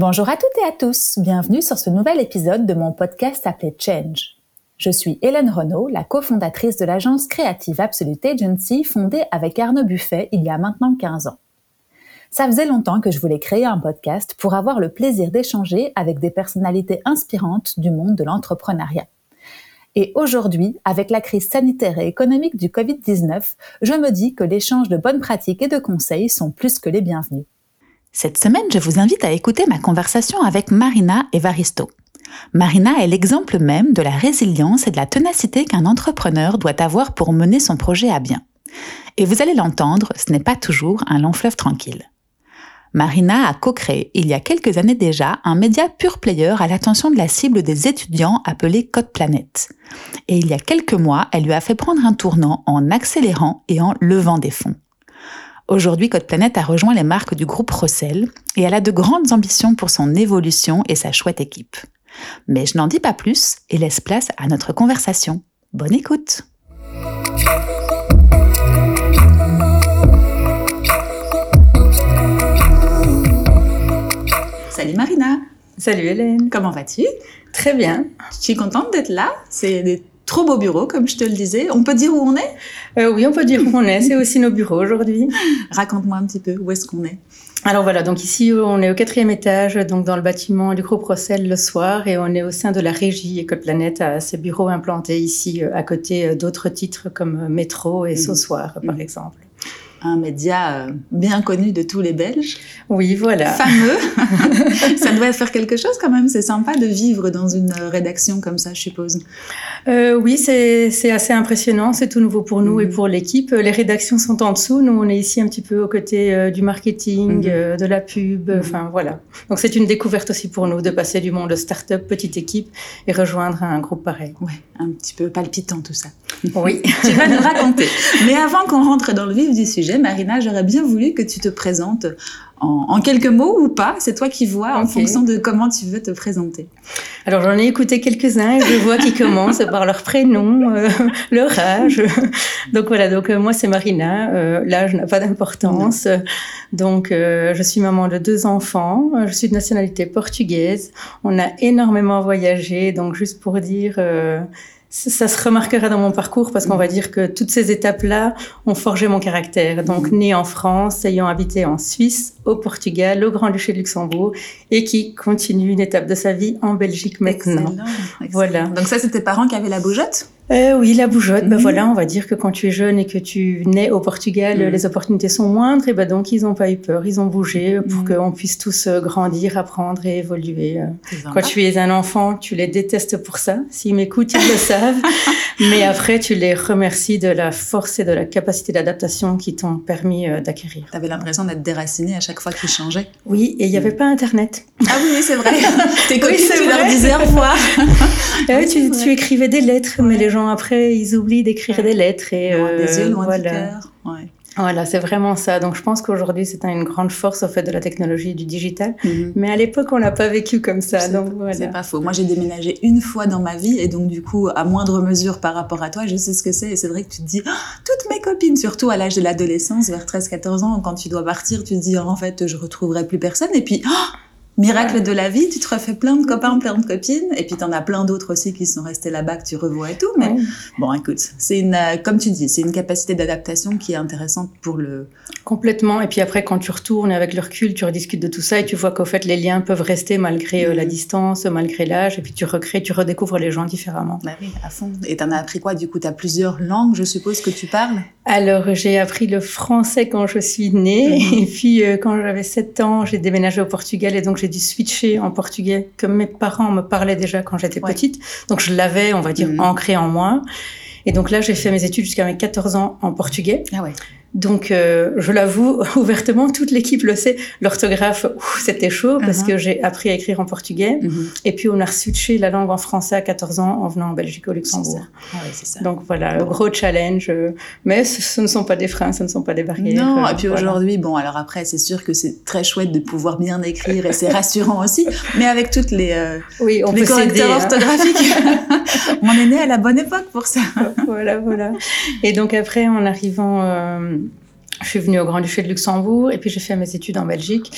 Bonjour à toutes et à tous, bienvenue sur ce nouvel épisode de mon podcast appelé Change. Je suis Hélène Renaud, la cofondatrice de l'agence créative Absolute Agency fondée avec Arnaud Buffet il y a maintenant 15 ans. Ça faisait longtemps que je voulais créer un podcast pour avoir le plaisir d'échanger avec des personnalités inspirantes du monde de l'entrepreneuriat. Et aujourd'hui, avec la crise sanitaire et économique du Covid-19, je me dis que l'échange de bonnes pratiques et de conseils sont plus que les bienvenus. Cette semaine, je vous invite à écouter ma conversation avec Marina Evaristo. Marina est l'exemple même de la résilience et de la ténacité qu'un entrepreneur doit avoir pour mener son projet à bien. Et vous allez l'entendre, ce n'est pas toujours un long fleuve tranquille. Marina a co-créé, il y a quelques années déjà, un média pure player à l'attention de la cible des étudiants appelé Code Planète. Et il y a quelques mois, elle lui a fait prendre un tournant en accélérant et en levant des fonds. Aujourd'hui, Code Planète a rejoint les marques du groupe Rossel et elle a de grandes ambitions pour son évolution et sa chouette équipe. Mais je n'en dis pas plus et laisse place à notre conversation. Bonne écoute Salut Marina Salut Hélène Comment vas-tu? Très bien. Je suis contente d'être là. C'est des trop beaux bureaux, comme je te le disais. On peut dire où on est? Euh, Oui, on peut dire où on est. C'est aussi nos bureaux aujourd'hui. Raconte-moi un petit peu où est-ce qu'on est. Alors voilà, donc ici on est au quatrième étage, donc dans le bâtiment du groupe Rossel le soir, et on est au sein de la régie École Planète à ses bureaux implantés ici euh, à côté euh, d'autres titres comme Métro et mmh. Par mmh. exemple un média euh, bien connu de tous les Belges. Oui, voilà. Fameux. ça doit faire quelque chose quand même. C'est sympa de vivre dans une rédaction comme ça, je suppose. Euh, oui, c'est assez impressionnant. C'est tout nouveau pour nous et mhm. pour l'équipe. Les rédactions sont en dessous. Nous, on est ici un petit peu aux côtés euh, du marketing, mhm. de la pub. Mhm. Enfin, voilà. Donc, c'est une découverte aussi pour nous de passer du monde start-up, petite équipe, et rejoindre un groupe pareil. Ouais, un petit peu palpitant tout ça. Oui. tu vas nous raconter. Mais avant qu'on rentre dans le vif du sujet, Marina, j'aurais bien voulu que tu te présentes en, quelques mots ou pas. C'est toi qui vois en fonction de comment tu veux te présenter. Alors j'en ai écouté quelques-uns et je vois qu'ils commencent par leur prénom, euh, leur âge. Donc voilà, donc euh, moi c'est Marina. Euh, l'âge n'a pas d'importance. Donc je suis maman de deux enfants. Je suis de nationalité portugaise. On a énormément voyagé. Donc juste pour dire ça se remarquera dans mon parcours parce qu'on va dire que toutes ces étapes-là ont forgé mon caractère. Donc, né en France, ayant habité en Suisse, au Portugal, au Grand-Duché de Luxembourg et qui continue une étape de sa vie en Belgique maintenant. Voilà. Donc ça, c'était tes parents qui avaient la bougeotte? Euh, oui, la bougeotte. Ben voilà, on va dire que quand tu es jeune et que tu nais au Portugal, mhm. les opportunités sont moindres. Et ben donc ils n'ont pas eu peur, ils ont bougé pour mhm. qu'on puisse tous euh, grandir, apprendre et évoluer. Euh. Quand tu es un enfant, tu les détestes pour ça. S'ils m'écoutent, ils le savent. Mais après, tu les remercies de la force et de la capacité d'adaptation qui t'ont permis d'acquérir. Tu avais l'impression d'être déraciné à chaque fois qu'ils changeaient? Oui, et il n'y avait pas Internet. Ah oui, c'est vrai. Tes copines, tu leur disais au revoir. Ah tu, tu, écrivais des lettres, mais les gens après, ils oublient d'écrire des lettres. Et, loin des yeux, loin voilà. Voilà, c'est vraiment ça. Donc je pense qu'aujourd'hui, c'est une grande force au fait de la technologie et du digital. Mhm. Mais à l'époque, on l'a pas vécu comme ça. Donc voilà. C'est pas faux. Moi, j'ai déménagé une fois dans ma vie et donc du coup, à moindre mesure par rapport à toi, je sais ce que c'est. Et c'est vrai que tu te dis, oh, toutes mes copines, surtout à l'âge de l'adolescence, vers 13-14 ans, quand tu dois partir, tu te dis, en fait, je retrouverai plus personne. Et puis, oh, miracle de la vie, tu te refais plein de copains, plein de copines, et puis tu en as plein d'autres aussi qui sont restés là-bas que tu revois et tout. Mais bon, écoute, c'est une, euh, comme tu dis, c'est une capacité d'adaptation qui est intéressante pour le. Complètement. Et puis après, quand tu retournes avec le recul, tu rediscutes de tout ça et tu vois qu'au fait, les liens peuvent rester malgré euh, la mm. distance, malgré l'âge, et puis tu recrées, tu redécouvres les gens différemment. Bah oui, à fond. Et t'en as appris quoi Du coup, tu as plusieurs langues, je suppose, que tu parles? Alors, j'ai appris le français quand je suis née, mm-hmm. et puis euh, quand j'avais 7 ans, j'ai déménagé au Portugal, et donc j'ai dû switcher en portugais que mes parents me parlaient déjà quand j'étais petite. Donc je l'avais, on va dire, mm. ancré en moi. Et donc là, j'ai fait mes études jusqu'à mes 14 ans en portugais. Ah ouais. Donc, euh, je l'avoue ouvertement, toute l'équipe le sait. L'orthographe, c'était chaud parce uh-huh. que j'ai appris à écrire en portugais. Mm-hmm. Et puis, on a switché la langue en français à 14 ans en venant en Belgique au Luxembourg. Ah ouais, ça. Donc voilà, gros challenge. Mais ce, ne sont pas des freins, ce ne sont pas des barrières. Non, et puis aujourd'hui, bon, alors après, c'est sûr que c'est très chouette de pouvoir bien écrire et c'est rassurant aussi. Mais avec toutes les, euh, oui, on les correcteurs hein. orthographiques, on est né à la bonne époque pour ça. voilà, voilà. Et donc après, en arrivant... Je suis venue au Grand-Duché de Luxembourg et puis j'ai fait mes études en Belgique.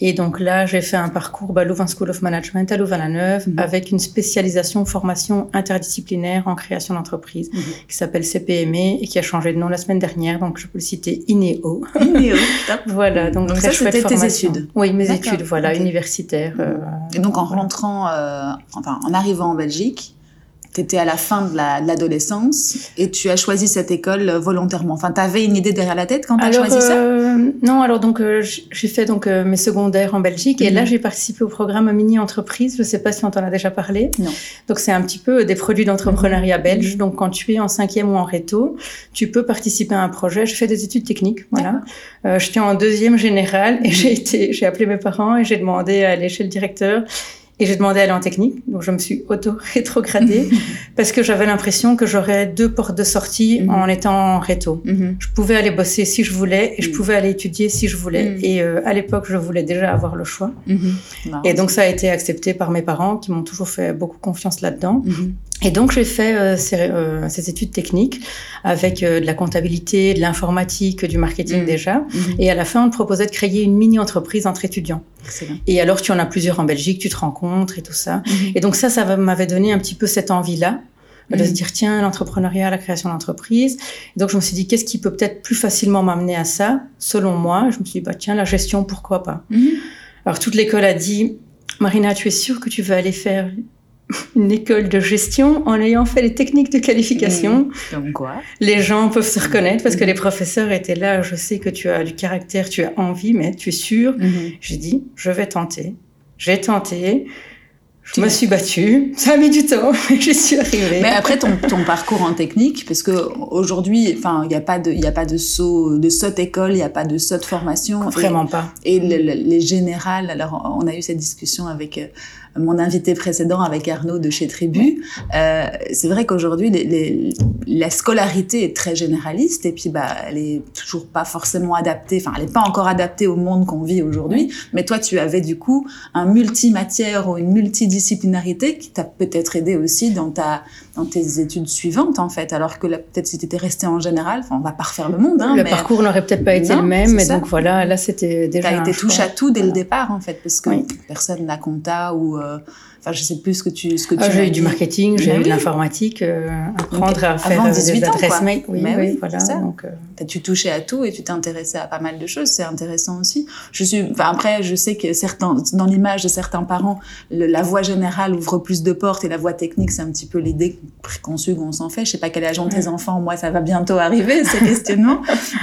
Et donc là, j'ai fait un parcours bah, Louvain School of Management à Louvain-la-Neuve Mhm. avec une spécialisation formation interdisciplinaire en création d'entreprise Mhm. qui s'appelle CPME et qui a changé de nom la semaine dernière. Donc je peux le citer INEO. Inéo, top. voilà, donc, Donc très ça, c'était tes études Oui, mes études, voilà, ok. universitaires. euh, Et donc en rentrant, euh, enfin en arrivant en Belgique, tu étais à la fin de la- de l'adolescence et tu as choisi cette école euh, volontairement. Enfin, tu avais une idée derrière la tête quand tu as Alors, choisi ça? euh, non, alors donc euh, j'ai fait donc euh, mes secondaires en Belgique et Mhm. là j'ai participé au programme mini entreprise. Je sais pas si on t'en a déjà parlé. Non. Donc c'est un petit peu des produits d'entrepreneuriat belge. Mhm. Donc quand tu es en cinquième ou en réto, tu peux participer à un projet. Je fais des études techniques, voilà. J'étais en deuxième générale et j'ai été, j'ai appelé mes parents et j'ai demandé à aller chez le directeur. Et j'ai demandé à aller en technique, donc je me suis auto-rétrogradée parce que j'avais l'impression que j'aurais deux portes de sortie Mhm. en étant en réto. Mhm. Je pouvais aller bosser si je voulais et je Mm. pouvais aller étudier si je voulais. Mm. Et euh, à l'époque, je voulais déjà avoir le choix. Mhm. Et donc, ça a été accepté par mes parents qui m'ont toujours fait beaucoup confiance là-dedans. Et donc, j'ai fait euh, ces, euh, ces études techniques avec euh, de la comptabilité, de l'informatique, du marketing Mm. déjà. Mhm. Et à la fin, on te proposait de créer une mini-entreprise entre étudiants. Excellent. Et alors, tu en as plusieurs en Belgique, tu te rencontres et tout ça. Mhm. Et donc ça, ça m'avait donné un petit peu cette envie-là de se dire tiens l'entrepreneuriat, la création d'entreprise. Et Donc je me suis dit qu'est-ce qui peut peut-être plus facilement m'amener à ça selon moi? Je me suis dit bah tiens la gestion pourquoi pas? Alors toute l'école a dit Marina tu es sûre que tu veux aller faire une école de gestion en ayant fait les techniques de qualification. Comme quoi? Les gens peuvent se reconnaître parce que Mhm. les professeurs étaient là. Je sais que tu as du caractère, tu as envie, mais tu es sûre. Mhm. J'ai dit, je vais tenter. J'ai tenté. Je Tu me suis battue. Ça a mis du temps, mais j'y suis arrivée. Mais après ton, ton parcours en technique, parce que aujourd'hui, enfin, il n'y a pas de, il y a pas de saut, de saute école, il n'y a pas de saute formation. Vraiment pas. Et, le- les générales, alors on a eu cette discussion avec euh, mon invité précédent, avec Arnaud de chez Tribu. Euh, c'est vrai qu'aujourd'hui, les, les- la scolarité est très généraliste et puis bah, elle est toujours pas forcément adaptée. Enfin, elle n'est pas encore adaptée au monde qu'on vit aujourd'hui. Mais toi, tu avais du coup un multimatière ou une multidisciplinarité qui t'a peut-être aidé aussi dans ta dans tes études suivantes en fait. Alors que peut-être si tu étais resté en général, enfin, on va pas refaire le monde. Hein, le mais parcours n'aurait peut-être pas été Non, le même, mais donc voilà, là c'était déjà. T'as un été touche à tout dès le départ en fait, parce que Oui. personne n'a compta ou, euh, uh enfin, je sais plus ce que tu, ce que tu Ah, j'ai eu du marketing, j'ai eu de l'informatique, euh, apprendre à faire avant euh, 18 des adresses mail. Oui, oui, oui, voilà. ça. Donc, euh, T'as- Tu touchais à tout et tu t'intéressais à pas mal de choses, c'est intéressant aussi. Je suis, enfin après, je sais que certains, dans l'image de certains parents, le- la voie générale ouvre plus de portes et la voie technique, c'est un petit peu l'idée préconçue qu'on s'en fait. Je sais pas quel âge ont tes enfants, moi ça va bientôt arriver ces questionnements,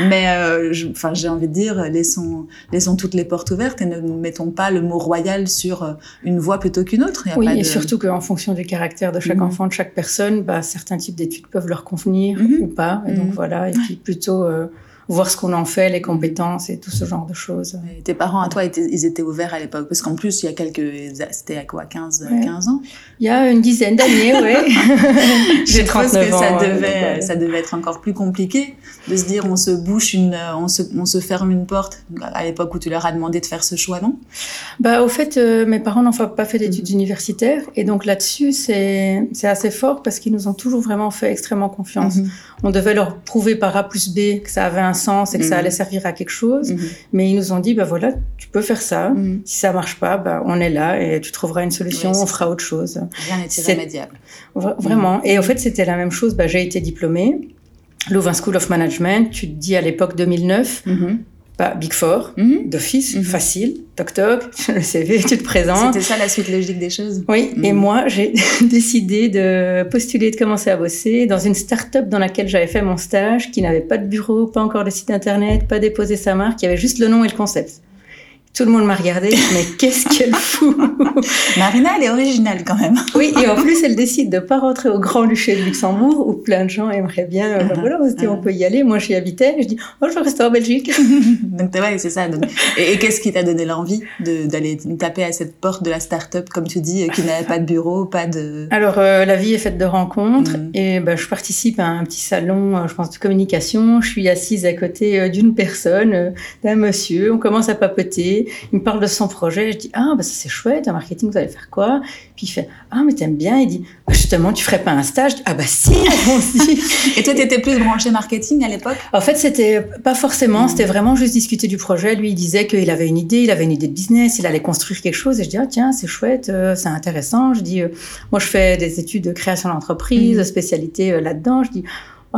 mais euh, je- enfin j'ai envie de dire, laissons, laissons toutes les portes ouvertes et ne mettons pas le mot royal sur euh, une voie plutôt qu'une autre. A Oui, pas et surtout qu'en fonction du caractère de chaque Mhm. enfant, de chaque personne, bah, certains types d'études peuvent leur convenir Mhm. ou pas. Et donc Mhm. voilà, et puis plutôt euh, voir ce qu'on en fait, les compétences et tout ce genre de choses. Et Tes parents à toi, ils étaient ouverts à l'époque? Parce qu'en plus, il y a quelques... C'était à quoi 15, Ouais. 15 ans? Il y a une dizaine d'années, oui. J'ai suppose 39 que ans. ça devait, ça devait être encore plus compliqué de se dire on se bouche une, on se, on se ferme une porte à l'époque où tu leur as demandé de faire ce choix, non? Bah, au fait, euh, mes parents n'ont pas fait d'études Mhm. universitaires. Et donc là-dessus, c'est assez fort parce qu'ils nous ont toujours vraiment fait extrêmement confiance. Mhm. On devait leur prouver par A plus B que ça avait un sens et que ça allait servir à quelque chose. Mhm. Mais ils nous ont dit, bah voilà, tu peux faire ça. Mhm. Si ça marche pas, bah, on est là et tu trouveras une solution, Oui, on fera autre chose. Rien n'est irrémédiable. Vra- Vraiment. Et au fait, c'était la même chose. Bah, j'ai été diplômée. Louvain School of Management, tu te dis à l'époque 2009, Mhm. Bah, Big Four, Mhm. d'office, Mhm. facile, toc toc, le CV, tu te présentes. C'était ça la suite logique des choses Oui, et Mhm. moi, j'ai décidé de postuler, de commencer à bosser dans une start-up dans laquelle j'avais fait mon stage, qui n'avait pas de bureau, pas encore de site internet, pas déposé sa marque, qui avait juste le nom et le concept. Tout le monde m'a regardé, mais qu'est-ce qu'elle fout Marina, elle est originale quand même. Oui, et en plus, elle décide de pas rentrer au Grand-Duché de Luxembourg, où plein de gens aimeraient bien. euh, Mhm. voilà, on se dit, on Mhm. peut y aller. Moi, j'y habitais. Je dis, oh, je vais rester en Belgique. Donc ouais, c'est ça. Donc- Et, et qu'est-ce qui t'a donné l'envie d'aller taper à cette porte de la start-up, comme tu dis, euh, qui n'avait pas de bureau, pas de... Alors, euh, la vie est faite de rencontres Mhm. et ben, je participe à un petit salon, euh, je pense, de communication. Je suis assise à côté euh, d'une personne, d'un monsieur. On commence à papoter. Il me parle de son projet. Je dis ah bah ça c'est chouette, un marketing, vous allez faire quoi? Puis il fait ah mais t'aimes bien? Il dit bah, justement tu ferais pas un stage? Je dis, Ah bah si. Et toi t'étais plus branché marketing à l'époque? En fait c'était pas forcément, c'était vraiment juste discuter du projet. Lui il disait qu'il avait une idée, il avait une idée de business, il allait construire quelque chose. Et je dis ah tiens c'est chouette, euh, c'est intéressant. Je dis euh, moi je fais des études de création d'entreprise, mm-hmm. spécialité euh, là-dedans. Je dis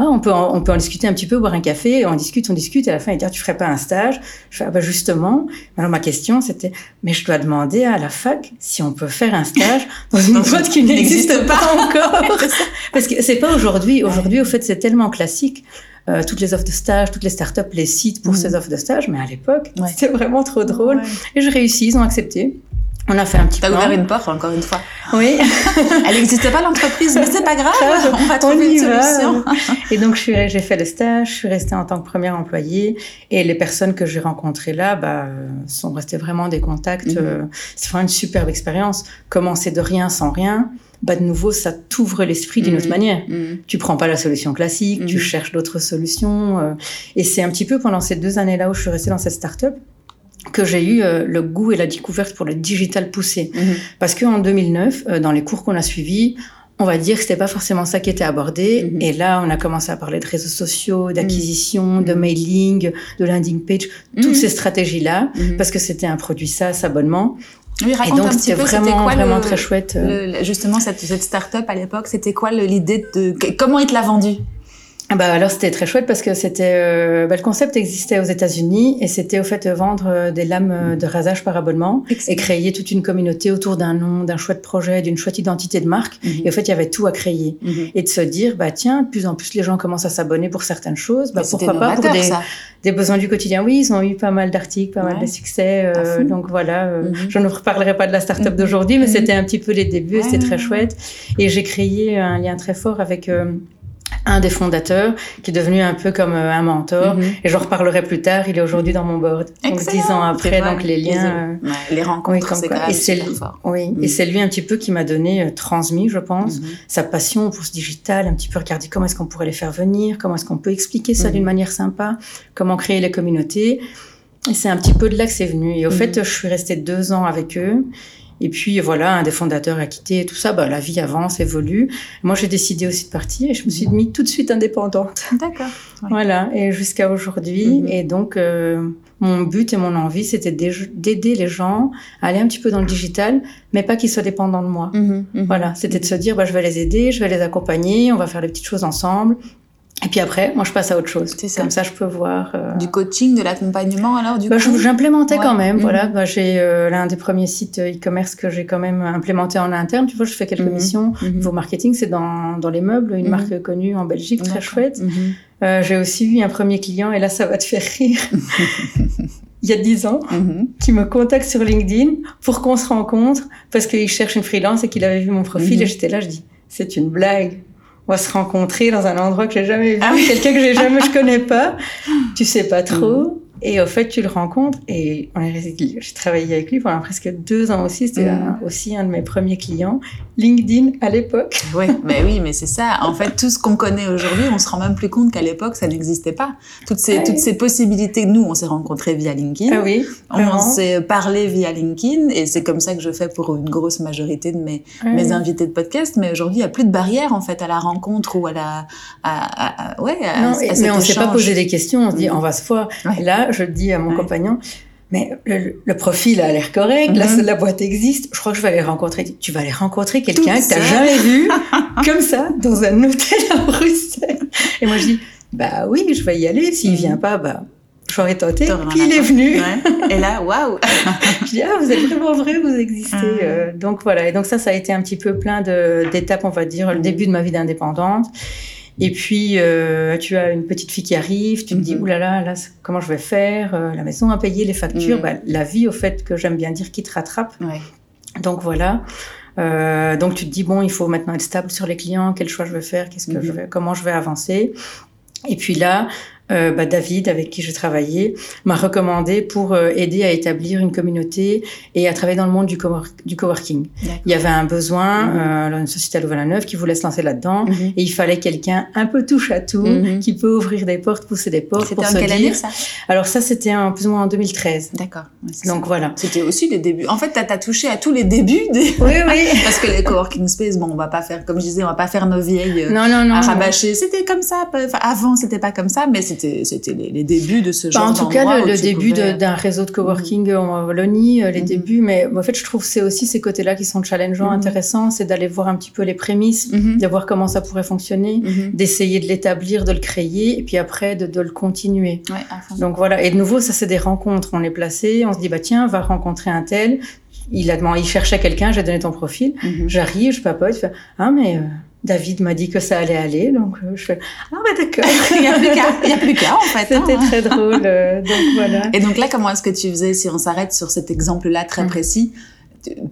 on, peut en, on peut en discuter un petit peu, boire un café, on discute, on discute, et à la fin, il dit, ah, tu ferais pas un stage? Je fais, ah, bah, justement. Alors, ma question, c'était, mais je dois demander à la fac si on peut faire un stage dans une boîte qui n'existe pas encore. Parce que c'est pas aujourd'hui. Aujourd'hui, au fait, c'est tellement classique. Euh, toutes les offres de stage, toutes les startups les citent pour mm. ces offres de stage, mais à l'époque, c'était vraiment trop drôle. Et je réussis, ils ont accepté. On a fait un petit T'as ouvert une porte, encore une fois. Oui. Elle n'existait pas l'entreprise, mais c'est pas grave. On va trouver une solution. et donc, j'ai fait le stage, je suis restée en tant que première employée. Et les personnes que j'ai rencontrées là, bah, sont restées vraiment des contacts. Mhm. Euh, c'est vraiment une superbe expérience. Commencer de rien sans rien. Bah, de nouveau, ça t'ouvre l'esprit d'une autre mhm. manière. Mhm. Tu prends pas la solution classique, tu cherches d'autres solutions. Euh. et c'est un petit peu pendant ces deux années-là où je suis restée dans cette start-up que j'ai eu euh, le goût et la découverte pour le digital poussé. Mhm. Parce qu'en 2009, euh, dans les cours qu'on a suivis, on va dire que c'était pas forcément ça qui était abordé. Mhm. Et là, on a commencé à parler de réseaux sociaux, d'acquisition, mhm. de mailing, de landing page, toutes ces stratégies-là, parce que c'était un produit SaaS abonnement. Oui, et donc, c'était vraiment, quoi vraiment très chouette. Euh. justement, cette, cette start-up à l'époque, c'était quoi l'idée de, comment il te l'a vendu? Ah bah alors c'était très chouette parce que c'était euh, bah, le concept existait aux États-Unis et c'était au fait vendre euh, des lames euh, de rasage par abonnement et créer toute une communauté autour d'un nom, d'un chouette projet, d'une chouette identité de marque. Mhm. et au fait il y avait tout à créer. Mhm. et de se dire bah tiens de plus en plus les gens commencent à s'abonner pour certaines choses. Bah pourquoi pas pour des, des, besoins du quotidien. Oui ils ont eu pas mal d'articles pas mal de succès donc voilà mhm. je ne reparlerai pas de la start-up d'aujourd'hui mais c'était un petit peu les débuts c'était très chouette. Et j'ai créé un lien très fort avec un des fondateurs qui est devenu un peu comme euh, un mentor. Mhm. et j'en reparlerai plus tard il est aujourd'hui dans mon board. Donc dix ans après donc les liens les, rencontres c'est et c'est oui et mhm. c'est lui un petit peu qui m'a donné euh, transmis je pense mhm. sa passion pour ce digital un petit peu regarder comment est-ce qu'on pourrait les faire venir comment est-ce qu'on peut expliquer ça d'une manière sympa comment créer les communautés. Et c'est un petit peu de là que c'est venu. Et au fait je suis restée deux ans avec eux et puis voilà, un des fondateurs a quitté et tout ça, bah, la vie avance, évolue. Moi, j'ai décidé aussi de partir et je me suis mis tout de suite indépendante. D'accord. Voilà, et jusqu'à aujourd'hui. Mhm. Et donc, euh, mon but et mon envie, c'était d'aider les gens à aller un petit peu dans le digital, mais pas qu'ils soient dépendants de moi. Mhm, mhm. Voilà, c'était de se dire, bah, je vais les aider, je vais les accompagner, on va faire des petites choses ensemble. Et puis après, moi, je passe à autre chose. Ça. Comme ça, je peux voir. Euh, du coaching, de l'accompagnement, alors, du bah, J'implémentais quand même. Voilà, mhm. bah, j'ai euh, l'un des premiers sites euh, e-commerce que j'ai quand même implémenté en interne. Tu vois, je fais quelques mhm. missions. Mm Niveau marketing, c'est dans, dans les meubles, une marque connue en Belgique, très chouette. Euh, j'ai aussi eu un premier client, et là, ça va te faire rire. il y a dix ans, qui me contacte sur LinkedIn pour qu'on se rencontre parce qu'il cherche une freelance et qu'il avait vu mon profil. Et j'étais là, je dis, c'est une blague on va se rencontrer dans un endroit que j'ai jamais vu, ah quelqu'un que j'ai jamais, je connais pas, tu sais pas trop. Et au fait, tu le rencontres et j'ai travaillé avec lui pendant presque deux ans aussi. C'était mm. aussi un de mes premiers clients. LinkedIn à l'époque. Oui, mais oui, mais c'est ça. En fait, tout ce qu'on connaît aujourd'hui, on se rend même plus compte qu'à l'époque, ça n'existait pas. Toutes ces, toutes ces possibilités. Nous, on s'est rencontrés via LinkedIn. Ah oui. On s'est parlé via LinkedIn et c'est comme ça que je fais pour une grosse majorité de mes, mes invités de podcast. Mais aujourd'hui, il n'y a plus de barrière, en fait, à la rencontre ou à la, à, à, ouais, non, mais on ne s'est pas posé des questions. On se dit, mm. on va se voir. Là, je dis à mon compagnon, mais le, profil a l'air correct, mm-hmm. la, boîte existe, je crois que je vais aller rencontrer. Tu vas aller rencontrer quelqu'un que tu n'as jamais vu comme ça dans un hôtel à Bruxelles. Et moi je dis, bah oui, je vais y aller. S'il ne mm-hmm. vient pas, bah j'aurais tenté. Puis il est venu. Et là, waouh Je dis, ah, vous êtes vraiment vrai, vous existez. Ah. Euh, donc voilà, et donc ça, ça a été un petit peu plein d'étapes, on va dire, le début de ma vie d'indépendante. Et puis, euh, tu as une petite fille qui arrive, tu te dis, mhm. oulala, là, là, comment je vais faire euh, La maison à payer, les factures, mhm. bah, la vie, au fait, que j'aime bien dire, qui te rattrape. Donc voilà. Euh, donc tu te dis, bon, il faut maintenant être stable sur les clients, quel choix je vais faire, qu'est-ce que je mhm. vais, comment je vais avancer. Et puis là, euh, bah, David, avec qui je travaillais, m'a recommandé pour euh, aider à établir une communauté et à travailler dans le monde du, du coworking. Il y avait un besoin, mhm. euh, une société à Louvain-la-Neuve qui voulait se lancer là-dedans mhm. et il fallait quelqu'un un peu touche à tout, mhm. qui peut ouvrir des portes, pousser des portes. C'était en quelle année ça? Alors ça, c'était en plus ou moins en 2013. D'accord. Donc voilà. C'était aussi les débuts. En fait, tu as, touché à tous les débuts. Des... Oui, oui. Parce que les coworking space, bon, on va pas faire, comme je disais, on va pas faire nos vieilles non, non, non, à rabâcher. C'était comme ça. Enfin, avant, c'était pas comme ça, mais c'était c'était les, les, débuts de ce bah, genre En tout cas, le, début d'un réseau de coworking mm. en Wallonie, euh, les mm-hmm. débuts. Mais en fait, je trouve c'est aussi ces côtés-là qui sont challengeants, mm-hmm. intéressants. C'est d'aller voir un petit peu les prémices, de voir comment ça pourrait fonctionner, d'essayer de l'établir, de le créer, et puis après de, de le continuer. Ouais, Donc voilà. Et de nouveau, ça c'est des rencontres. On est placé, on se dit bah tiens, va rencontrer un tel. Il a demandé, il cherchait quelqu'un, j'ai donné ton profil. J'arrive, je papote, je fais ah mais euh, David m'a dit que ça allait aller, donc euh, je fais ah bah d'accord. il n'y a plus qu'à, il y a plus qu'à en fait. C'était hein. très drôle, euh, donc voilà. Et donc là, comment est-ce que tu faisais si on s'arrête sur cet exemple-là très mmh. précis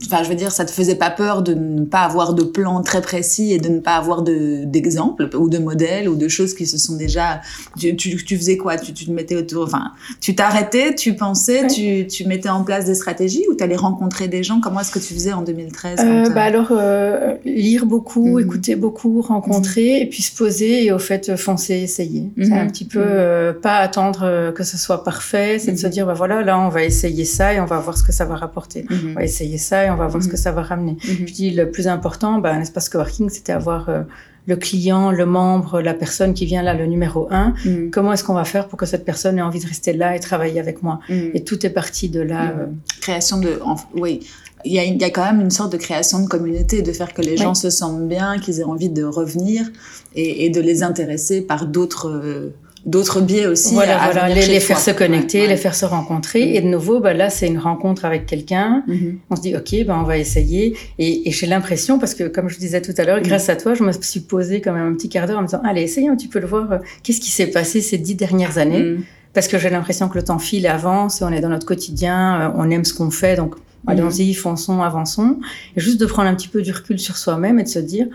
enfin, je veux dire, ça te faisait pas peur de ne pas avoir de plan très précis et de ne pas avoir d'exemples ou de modèles ou de choses qui se sont déjà. Tu, tu, faisais quoi? Tu, tu, te mettais autour. Enfin, tu t'arrêtais, tu pensais, tu, tu mettais en place des stratégies ou tu allais rencontrer des gens? Comment est-ce que tu faisais en 2013 euh, bah alors, euh, lire beaucoup, mhm. écouter beaucoup, rencontrer et puis se poser et au fait foncer, essayer. C'est un mhm. petit peu mhm. euh, pas attendre que ce soit parfait, c'est de se dire bah voilà, là on va essayer ça et on va voir ce que ça va rapporter. On va essayer ça et on va voir ce que mhm. ça va ramener. Mhm. Je dis le plus important, bah, un espace coworking, c'était avoir euh, le client, le membre, la personne qui vient là, le numéro un. Mhm. Comment est-ce qu'on va faire pour que cette personne ait envie de rester là et travailler avec moi? Et tout est parti de là. Euh. Création de, oui. Il y, a, il y, a, quand même une sorte de création de communauté, de faire que les gens se sentent bien, qu'ils aient envie de revenir et, et de les intéresser par d'autres euh, d'autres biais aussi. Voilà, voilà les, faire se connecter, les faire se rencontrer. Mm. Et de nouveau, bah, là, c'est une rencontre avec quelqu'un. Mm-hmm. On se dit, OK, bah, on va essayer. Et, et j'ai l'impression, parce que comme je disais tout à l'heure, mm. grâce à toi, je me suis posé quand même un petit quart d'heure en me disant, allez, essayons un petit peu le voir. Euh, qu'est-ce qui s'est passé ces dix dernières années mm. Parce que j'ai l'impression que le temps file et avance, on est dans notre quotidien, euh, on aime ce qu'on fait, donc allons-y, fonçons, avançons. Et juste de prendre un petit peu du recul sur soi-même et de se dire,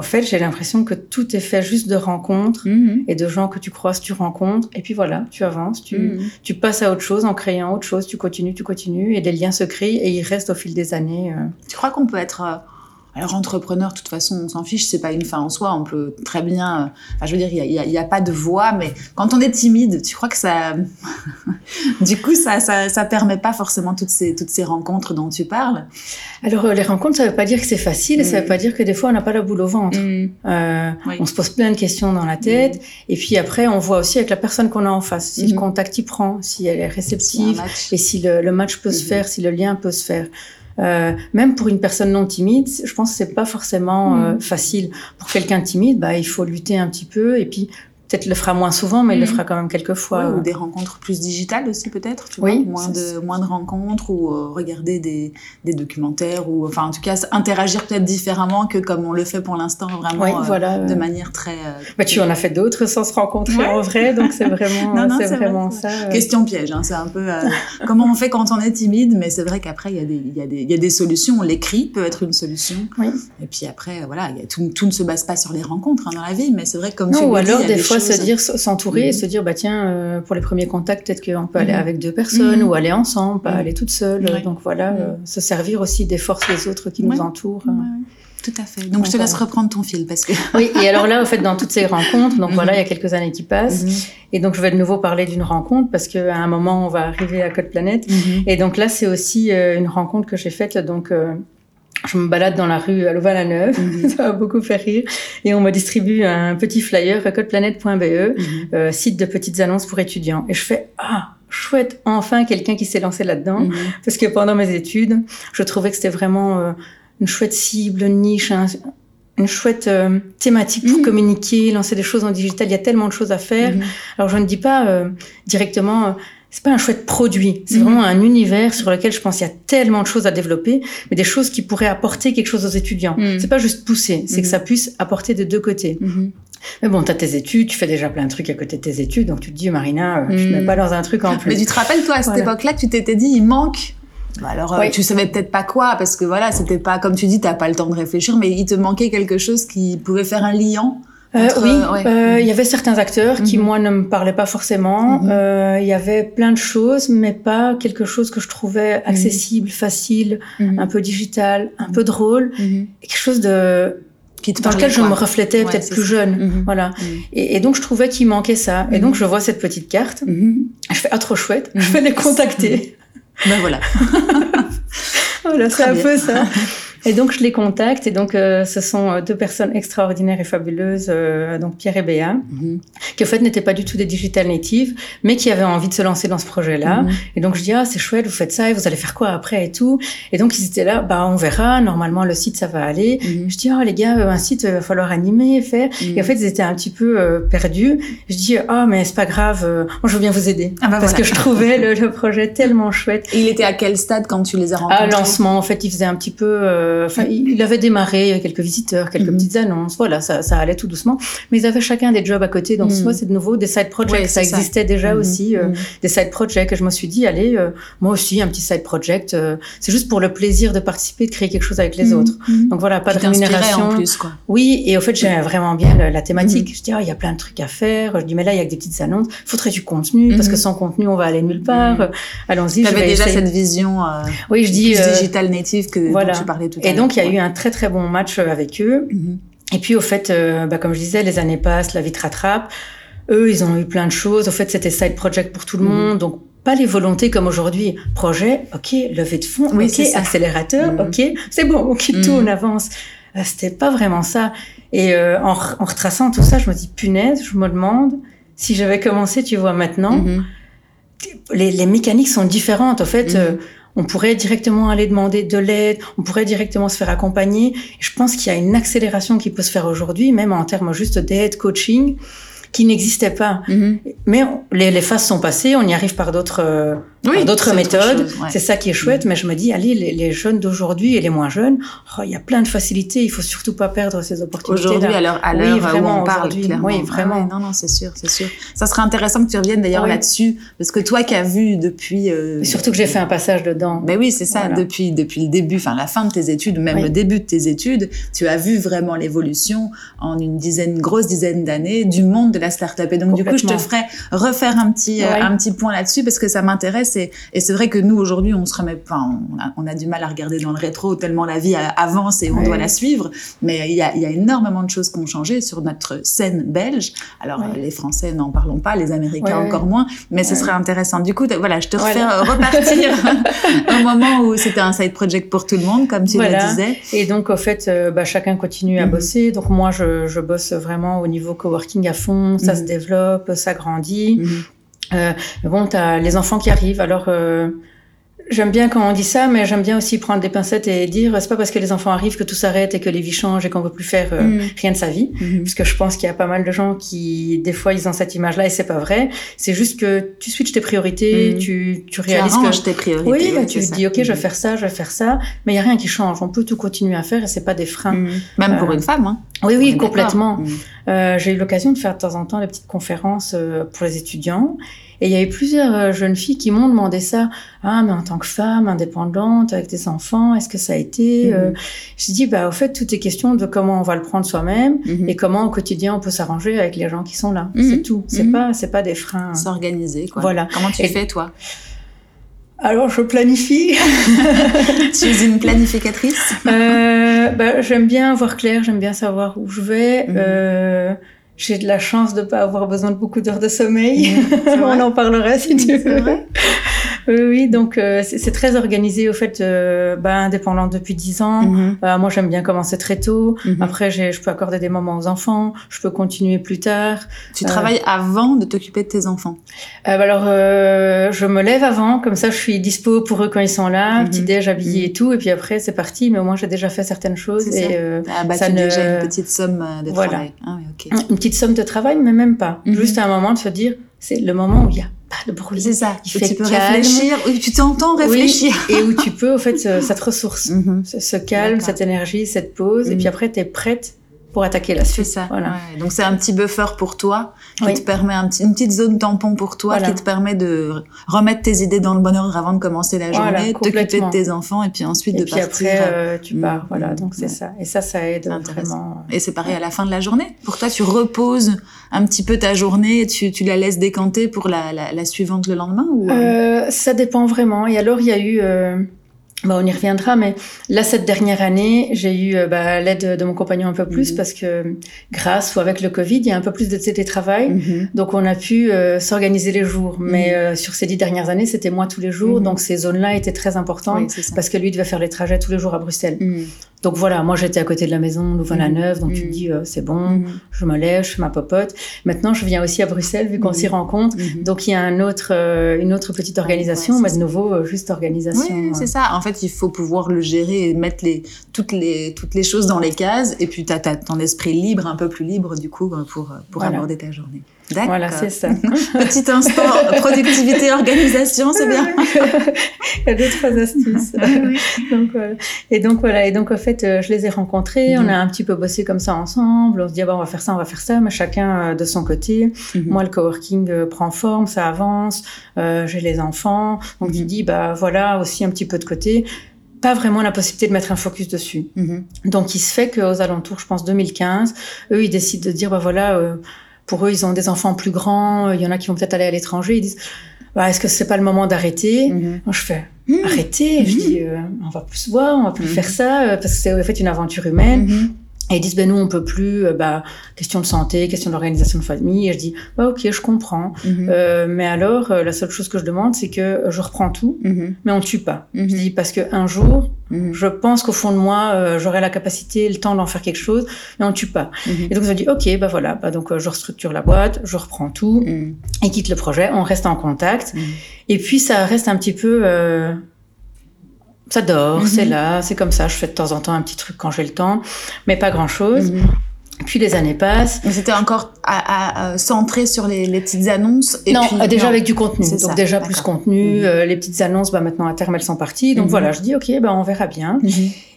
au fait, j'ai l'impression que tout est fait juste de rencontres mhm. et de gens que tu croises, tu rencontres, et puis voilà, tu avances, tu, mhm. tu passes à autre chose en créant autre chose, tu continues, tu continues, et des liens se créent et ils restent au fil des années. Euh. Tu crois qu'on peut être euh, alors entrepreneur, de toute façon, on s'en fiche, c'est pas une fin en soi. On peut très bien, euh, enfin, je veux dire, il y a, y a, pas de voix, mais quand on est timide, tu crois que ça, du coup, ça, ça, ça, permet pas forcément toutes ces toutes ces rencontres dont tu parles. Alors euh, les rencontres, ça veut pas dire que c'est facile, ça veut pas dire que des fois on n'a pas la boule au ventre. Mm. Euh, On se pose plein de questions dans la tête, mm. et puis après on voit aussi avec la personne qu'on a en face, si le mm. contact y prend, si elle est réceptive, et si le, le match peut se faire, si le lien peut se faire. Euh, même pour une personne non timide, je pense que c'est pas forcément euh, mm. facile. Pour quelqu'un timide, bah, il faut lutter un petit peu et puis peut-être le fera moins souvent, mais il le mm. fera quand même quelques fois. ou des rencontres plus digitales aussi peut-être, tu oui, vois, moins de moins de rencontres ou euh, regarder des, des documentaires ou enfin en tout cas interagir peut-être différemment que comme on le fait pour l'instant vraiment oui, voilà, de manière très. bah, tu en as fait d'autres sans se rencontrer en vrai, donc c'est vraiment c'est vraiment ça. Question piège, hein, c'est un peu comment on fait quand on est timide, mais c'est vrai qu'après il y a des il y a des il y a des solutions. L'écrit peut être une solution. Oui. Et puis après voilà, y a, tout, tout ne se base pas sur les rencontres hein, dans la vie, mais c'est vrai comme non, tu ou alors dis, des, des fois se dire, s'entourer et mm. se dire, bah tiens, euh, pour les premiers contacts, peut-être qu'on peut aller mm. avec deux personnes mm. ou aller ensemble, pas aller toute seule. Donc voilà, euh, se servir aussi des forces des autres qui nous entourent. Tout à fait. Donc, je te laisse reprendre ton fil parce que. oui, et alors là, au fait, dans toutes ces rencontres, donc voilà, il y a quelques années qui passent, et donc je vais de nouveau parler d'une rencontre parce qu'à un moment, on va arriver à Code Planète, et donc là, c'est aussi euh, une rencontre que j'ai faite donc je me balade dans la rue à Louvain-la-Neuve, mhm. ça m'a beaucoup fait rire, et on me distribue un petit flyer, recodeplanète.be, mhm. euh, site de petites annonces pour étudiants. Et je fais, ah, chouette, enfin quelqu'un qui s'est lancé là-dedans, mhm. parce que pendant mes études, je trouvais que c'était vraiment euh, une chouette cible, une niche, une chouette euh, thématique pour communiquer, lancer des choses en digital. Il y a tellement de choses à faire. Alors je ne dis pas directement c'est pas un chouette produit, c'est mhm. vraiment un univers sur lequel je pense qu'il y a tellement de choses à développer, mais des choses qui pourraient apporter quelque chose aux étudiants. Mhm. C'est pas juste pousser, c'est que mhm. ça puisse apporter des deux côtés. Mais bon, tu as tes études, tu fais déjà plein de trucs à côté de tes études, donc tu te dis, Marina, euh, je ne mets pas dans un truc en plus. Mais tu te rappelles, toi, à cette époque-là, tu t'étais dit, il manque bah, alors, euh, tu savais peut-être pas quoi, parce que voilà, c'était pas, comme tu dis, t'as pas le temps de réfléchir, mais il te manquait quelque chose qui pouvait faire un liant euh, oui, euh, il y avait certains acteurs qui, mhm. moi, ne me parlaient pas forcément. Mhm. Euh, il y avait plein de choses, mais pas quelque chose que je trouvais mhm. accessible, facile, un peu digital, un peu drôle. Quelque chose de qui dans lequel je me reflétais peut-être plus jeune. Voilà. Et, et, donc, je trouvais qu'il manquait ça. Et donc, je vois cette petite carte. Je fais, ah, trop chouette. Je vais les contacter. Ben voilà. voilà, c'est un peu ça. Et donc, je les contacte. Et donc, euh, ce sont euh, deux personnes extraordinaires et fabuleuses, euh, donc Pierre et Béa, mhm. qui, en fait, n'étaient pas du tout des digital natives, mais qui avaient envie de se lancer dans ce projet-là. Mhm. Et donc, je dis, ah, c'est chouette, vous faites ça, et vous allez faire quoi après et tout. Et donc, ils étaient là, bah, on verra. Normalement, le site, ça va aller. Mhm. Je dis, oh, les gars, un site, il va falloir animer, faire. Et en fait, ils étaient un petit peu perdus. Je dis, oh, mais c'est pas grave, moi, je veux bien vous aider. Ah, bah, parce que je trouvais le, projet tellement chouette. Et il était à quel stade quand tu les as rencontrés? À lancement, en fait, il faisait un petit peu, euh, il avait démarré, il y avait quelques visiteurs, quelques mhm. petites annonces, voilà, ça, ça, allait tout doucement. Mais ils avaient chacun des jobs à côté, donc mhm. soit c'est de nouveau des side projects, ça existait déjà mhm. aussi, euh, des side projects. Et je me suis dit, allez, euh, moi aussi un petit side project, c'est juste pour le plaisir de participer, de créer quelque chose avec les autres. Donc voilà, pas de rémunération. En plus, quoi. Oui, et au fait j'aime vraiment bien la, thématique. Je dis, ah, il y a plein de trucs à faire. Je dis, mais là il y a que des petites annonces. Faudrait du contenu parce que sans contenu on va aller nulle part. Allons-y. J'avais déjà cette vision. oui, je dis digital native que voilà. dont tu parlais tout. Et donc il y a eu un très très bon match avec eux. Mhm. Et puis au fait, euh, bah, comme je disais, les années passent, la vie te rattrape. Eux, ils ont eu plein de choses. Au fait, c'était side project pour tout le mhm. monde, donc pas les volontés comme aujourd'hui. Projet, ok, levée de fonds, oui, ok, accélérateur, mhm. ok, c'est bon, ok, tout, on avance. Euh, c'était pas vraiment ça. Et euh, en, en, retraçant tout ça, je me dis, punaise, je me demande si j'avais commencé, tu vois, maintenant, les, les, mécaniques sont différentes. En fait, on pourrait directement aller demander de l'aide, on pourrait directement se faire accompagner. je pense qu'il y a une accélération qui peut se faire aujourd'hui, même en termes juste d'aide, coaching qui n'existait pas. Mhm. Mais les, les, phases sont passées, on y arrive par d'autres euh, d'autres méthodes. C'est ça qui est chouette. Mais je me dis, allez, les, les jeunes d'aujourd'hui et les moins jeunes, oh, il y a plein de facilités. Il faut surtout pas perdre ces opportunités. Aujourd'hui, à l'heure à l'heure oui, vraiment, on parle, clairement. Oui, vraiment. non, non, c'est sûr, c'est sûr. Ça serait intéressant que tu reviennes d'ailleurs là-dessus, parce que toi qui as vu depuis. Euh... surtout que j'ai fait un passage dedans. Mais oui, c'est ça. Depuis depuis le début, enfin la fin de tes études, même le début de tes études, tu as vu vraiment l'évolution en une dizaine, grosse dizaine d'années du monde de la start-up. Et donc, du coup, je te ferai refaire un petit, euh, un petit point là-dessus parce que ça m'intéresse. Et, et c'est vrai que nous, aujourd'hui, on se remet, enfin, on a, on a, du mal à regarder dans le rétro tellement la vie avance et on doit la suivre. Mais il y a, il y a énormément de choses qui ont changé sur notre scène belge. Alors, les Français, n'en parlons pas, les Américains encore moins, mais ce serait intéressant. Du coup, voilà, je te refais repartir au moment où c'était un side project pour tout le monde, comme tu le disais. Et donc, au fait, euh, bah, chacun continue à mhm. bosser. Donc, moi, je, je, bosse vraiment au niveau coworking à fond. Ça se développe, ça grandit. Mhm. Euh, bon, tu as les enfants qui arrivent. Alors, euh, J'aime bien quand on dit ça, mais j'aime bien aussi prendre des pincettes et dire c'est pas parce que les enfants arrivent que tout s'arrête et que les vies changent et qu'on veut plus faire euh, mm. rien de sa vie. Mm-hmm. Parce que je pense qu'il y a pas mal de gens qui, des fois, ils ont cette image-là et c'est pas vrai. C'est juste que tu switches tes priorités, mm. tu, tu réalises tu que tes priorités. Oui, bah, tu te dis ok, je vais mm-hmm. faire ça, je vais faire ça, mais il y a rien qui change. On peut tout continuer à faire et c'est pas des freins. Mm. Même pour euh, une femme, hein. Oui, oui, complètement. Euh, J'ai eu l'occasion de faire de temps en temps des petites conférences euh, pour les étudiants. Et il y avait plusieurs euh, jeunes filles qui m'ont demandé ça. Ah, mais en tant que femme indépendante, avec des enfants, est-ce que ça a été euh... Mhm. Je dis, bah, au fait, tout est question de comment on va le prendre soi-même mhm. et comment au quotidien on peut s'arranger avec les gens qui sont là. Mhm. C'est tout. C'est pas, c'est pas des freins. S'organiser, quoi. Voilà. Comment tu fais, toi? Alors, je planifie. tu es une planificatrice? Euh, bah, J'aime bien voir clair, j'aime bien savoir où je vais. Euh, j'ai de la chance de pas avoir besoin de beaucoup d'heures de sommeil. On en parlera si tu veux. Oui, oui, donc euh, c'est très organisé au fait, euh, bah, indépendant depuis 10 ans. Euh, moi, j'aime bien commencer très tôt. Mhm. Après, je peux accorder des moments aux enfants. Je peux continuer plus tard. Tu travailles avant de t'occuper de tes enfants? Bah, Alors, je me lève avant, comme ça, je suis dispo pour eux quand ils sont là, petit mhm. déj habillé et tout. Et puis après, c'est parti. Mais au moins, j'ai déjà fait certaines choses. Et ça, ça ne... déjà une petite somme de voilà. travail. Ah, oui, Une petite somme de travail, mais même pas. Juste à un moment de se dire, c'est le moment où il y a pas de bruit. C'est ça. Il fait tu peux réfléchir, où tu t'entends réfléchir. et où tu peux, en fait, cette ressource, mhm. ce, calme, cette énergie, cette pause. Et puis mhm. après, tu es prête pour attaquer la suite. C'est ça. Voilà. Donc c'est un petit buffer pour toi qui te permet un petit, une petite zone tampon pour toi qui te permet de remettre tes idées dans le bon ordre avant de commencer la journée, t'occuper de tes enfants et puis ensuite et de puis partir. Après, euh, tu pars. Voilà. Donc c'est ça. Et ça, ça aide vraiment. Et c'est pareil à la fin de la journée. Pour toi, tu reposes un petit peu ta journée, tu, tu la laisses décanter pour la, la, la suivante le lendemain ou euh, Ça dépend vraiment. Et alors il y a eu. Euh bah, on y reviendra, mais là, cette dernière année, j'ai eu euh, bah, l'aide de mon compagnon un peu plus mhm. parce que grâce ou avec le Covid, il y a un peu plus de télétravail. Mhm. Donc, on a pu euh, s'organiser les jours. Mais mhm. euh, sur ces dix dernières années, c'était moi tous les jours. Donc, ces zones-là étaient très importantes parce que lui devait faire les trajets tous les jours à Bruxelles. Donc voilà, moi j'étais à côté de la maison, Louvain-la-Neuve, donc tu te mm. dis euh, c'est bon, mm. je me lève, je fais ma popote. Maintenant je viens aussi à Bruxelles vu qu'on mm. s'y rencontre, donc il y a un autre, euh, une autre petite organisation, mais de nouveau euh, juste organisation. Oui, c'est ça. En fait, il faut pouvoir le gérer et mettre les toutes les toutes les choses dans les cases, et puis tu as, ton esprit libre, un peu plus libre du coup pour pour aborder ta journée. Voilà, c'est ça. Petit instant, productivité, organisation, c'est bien. Il y a deux, trois astuces. donc, voilà. Et donc, voilà. Et donc, en fait, euh, je les ai rencontrés. On mhm. a un petit peu bossé comme ça ensemble. On se dit, ah, bah, on va faire ça, on va faire ça, mais chacun euh, de son côté. Mhm. Moi, le coworking euh, prend forme, ça avance. Euh, J'ai les enfants. Donc, tu mhm. dis, bah, voilà, aussi un petit peu de côté pas vraiment la possibilité de mettre un focus dessus. Donc, il se fait qu'aux alentours, je pense 2015, eux, ils décident de dire, bah voilà, euh, pour eux, ils ont des enfants plus grands, il y en a qui vont peut-être aller à l'étranger, ils disent bah, est-ce que c'est pas le moment d'arrêter mm-hmm. Moi, je fais mm. arrêter. Je mm-hmm. dis euh, on va plus se voir, on va plus mm-hmm. faire ça euh, parce que c'est en fait une aventure humaine. Et ils disent, ben nous, on peut plus, euh, bah, question de santé, question d'organisation de famille. Et je dis, bah, ok, je comprends. Mhm. euh, mais alors, euh, la seule chose que je demande, c'est que je reprends tout, mhm. mais on tue pas. Je mhm. dis, parce que un jour, je pense qu'au fond de moi, euh, j'aurai la capacité, le temps d'en faire quelque chose, mais on tue pas. Et donc, je dis, ok, bah voilà, bah, donc, je restructure la boîte, je reprends tout, et quitte le projet, on reste en contact. Et puis, ça reste un petit peu, ça dort, c'est mhm. là, c'est comme ça. Je fais de temps en temps un petit truc quand j'ai le temps, mais pas grand-chose. Mhm. Puis les années passent. Mais c'était encore à, à, centré sur les, les, petites annonces. Et non, puis, déjà avec du contenu. Donc déjà plus contenu. Mhm. Euh, les petites annonces, bah maintenant à terme elles sont parties. Donc voilà, je dis ok, bah on verra bien.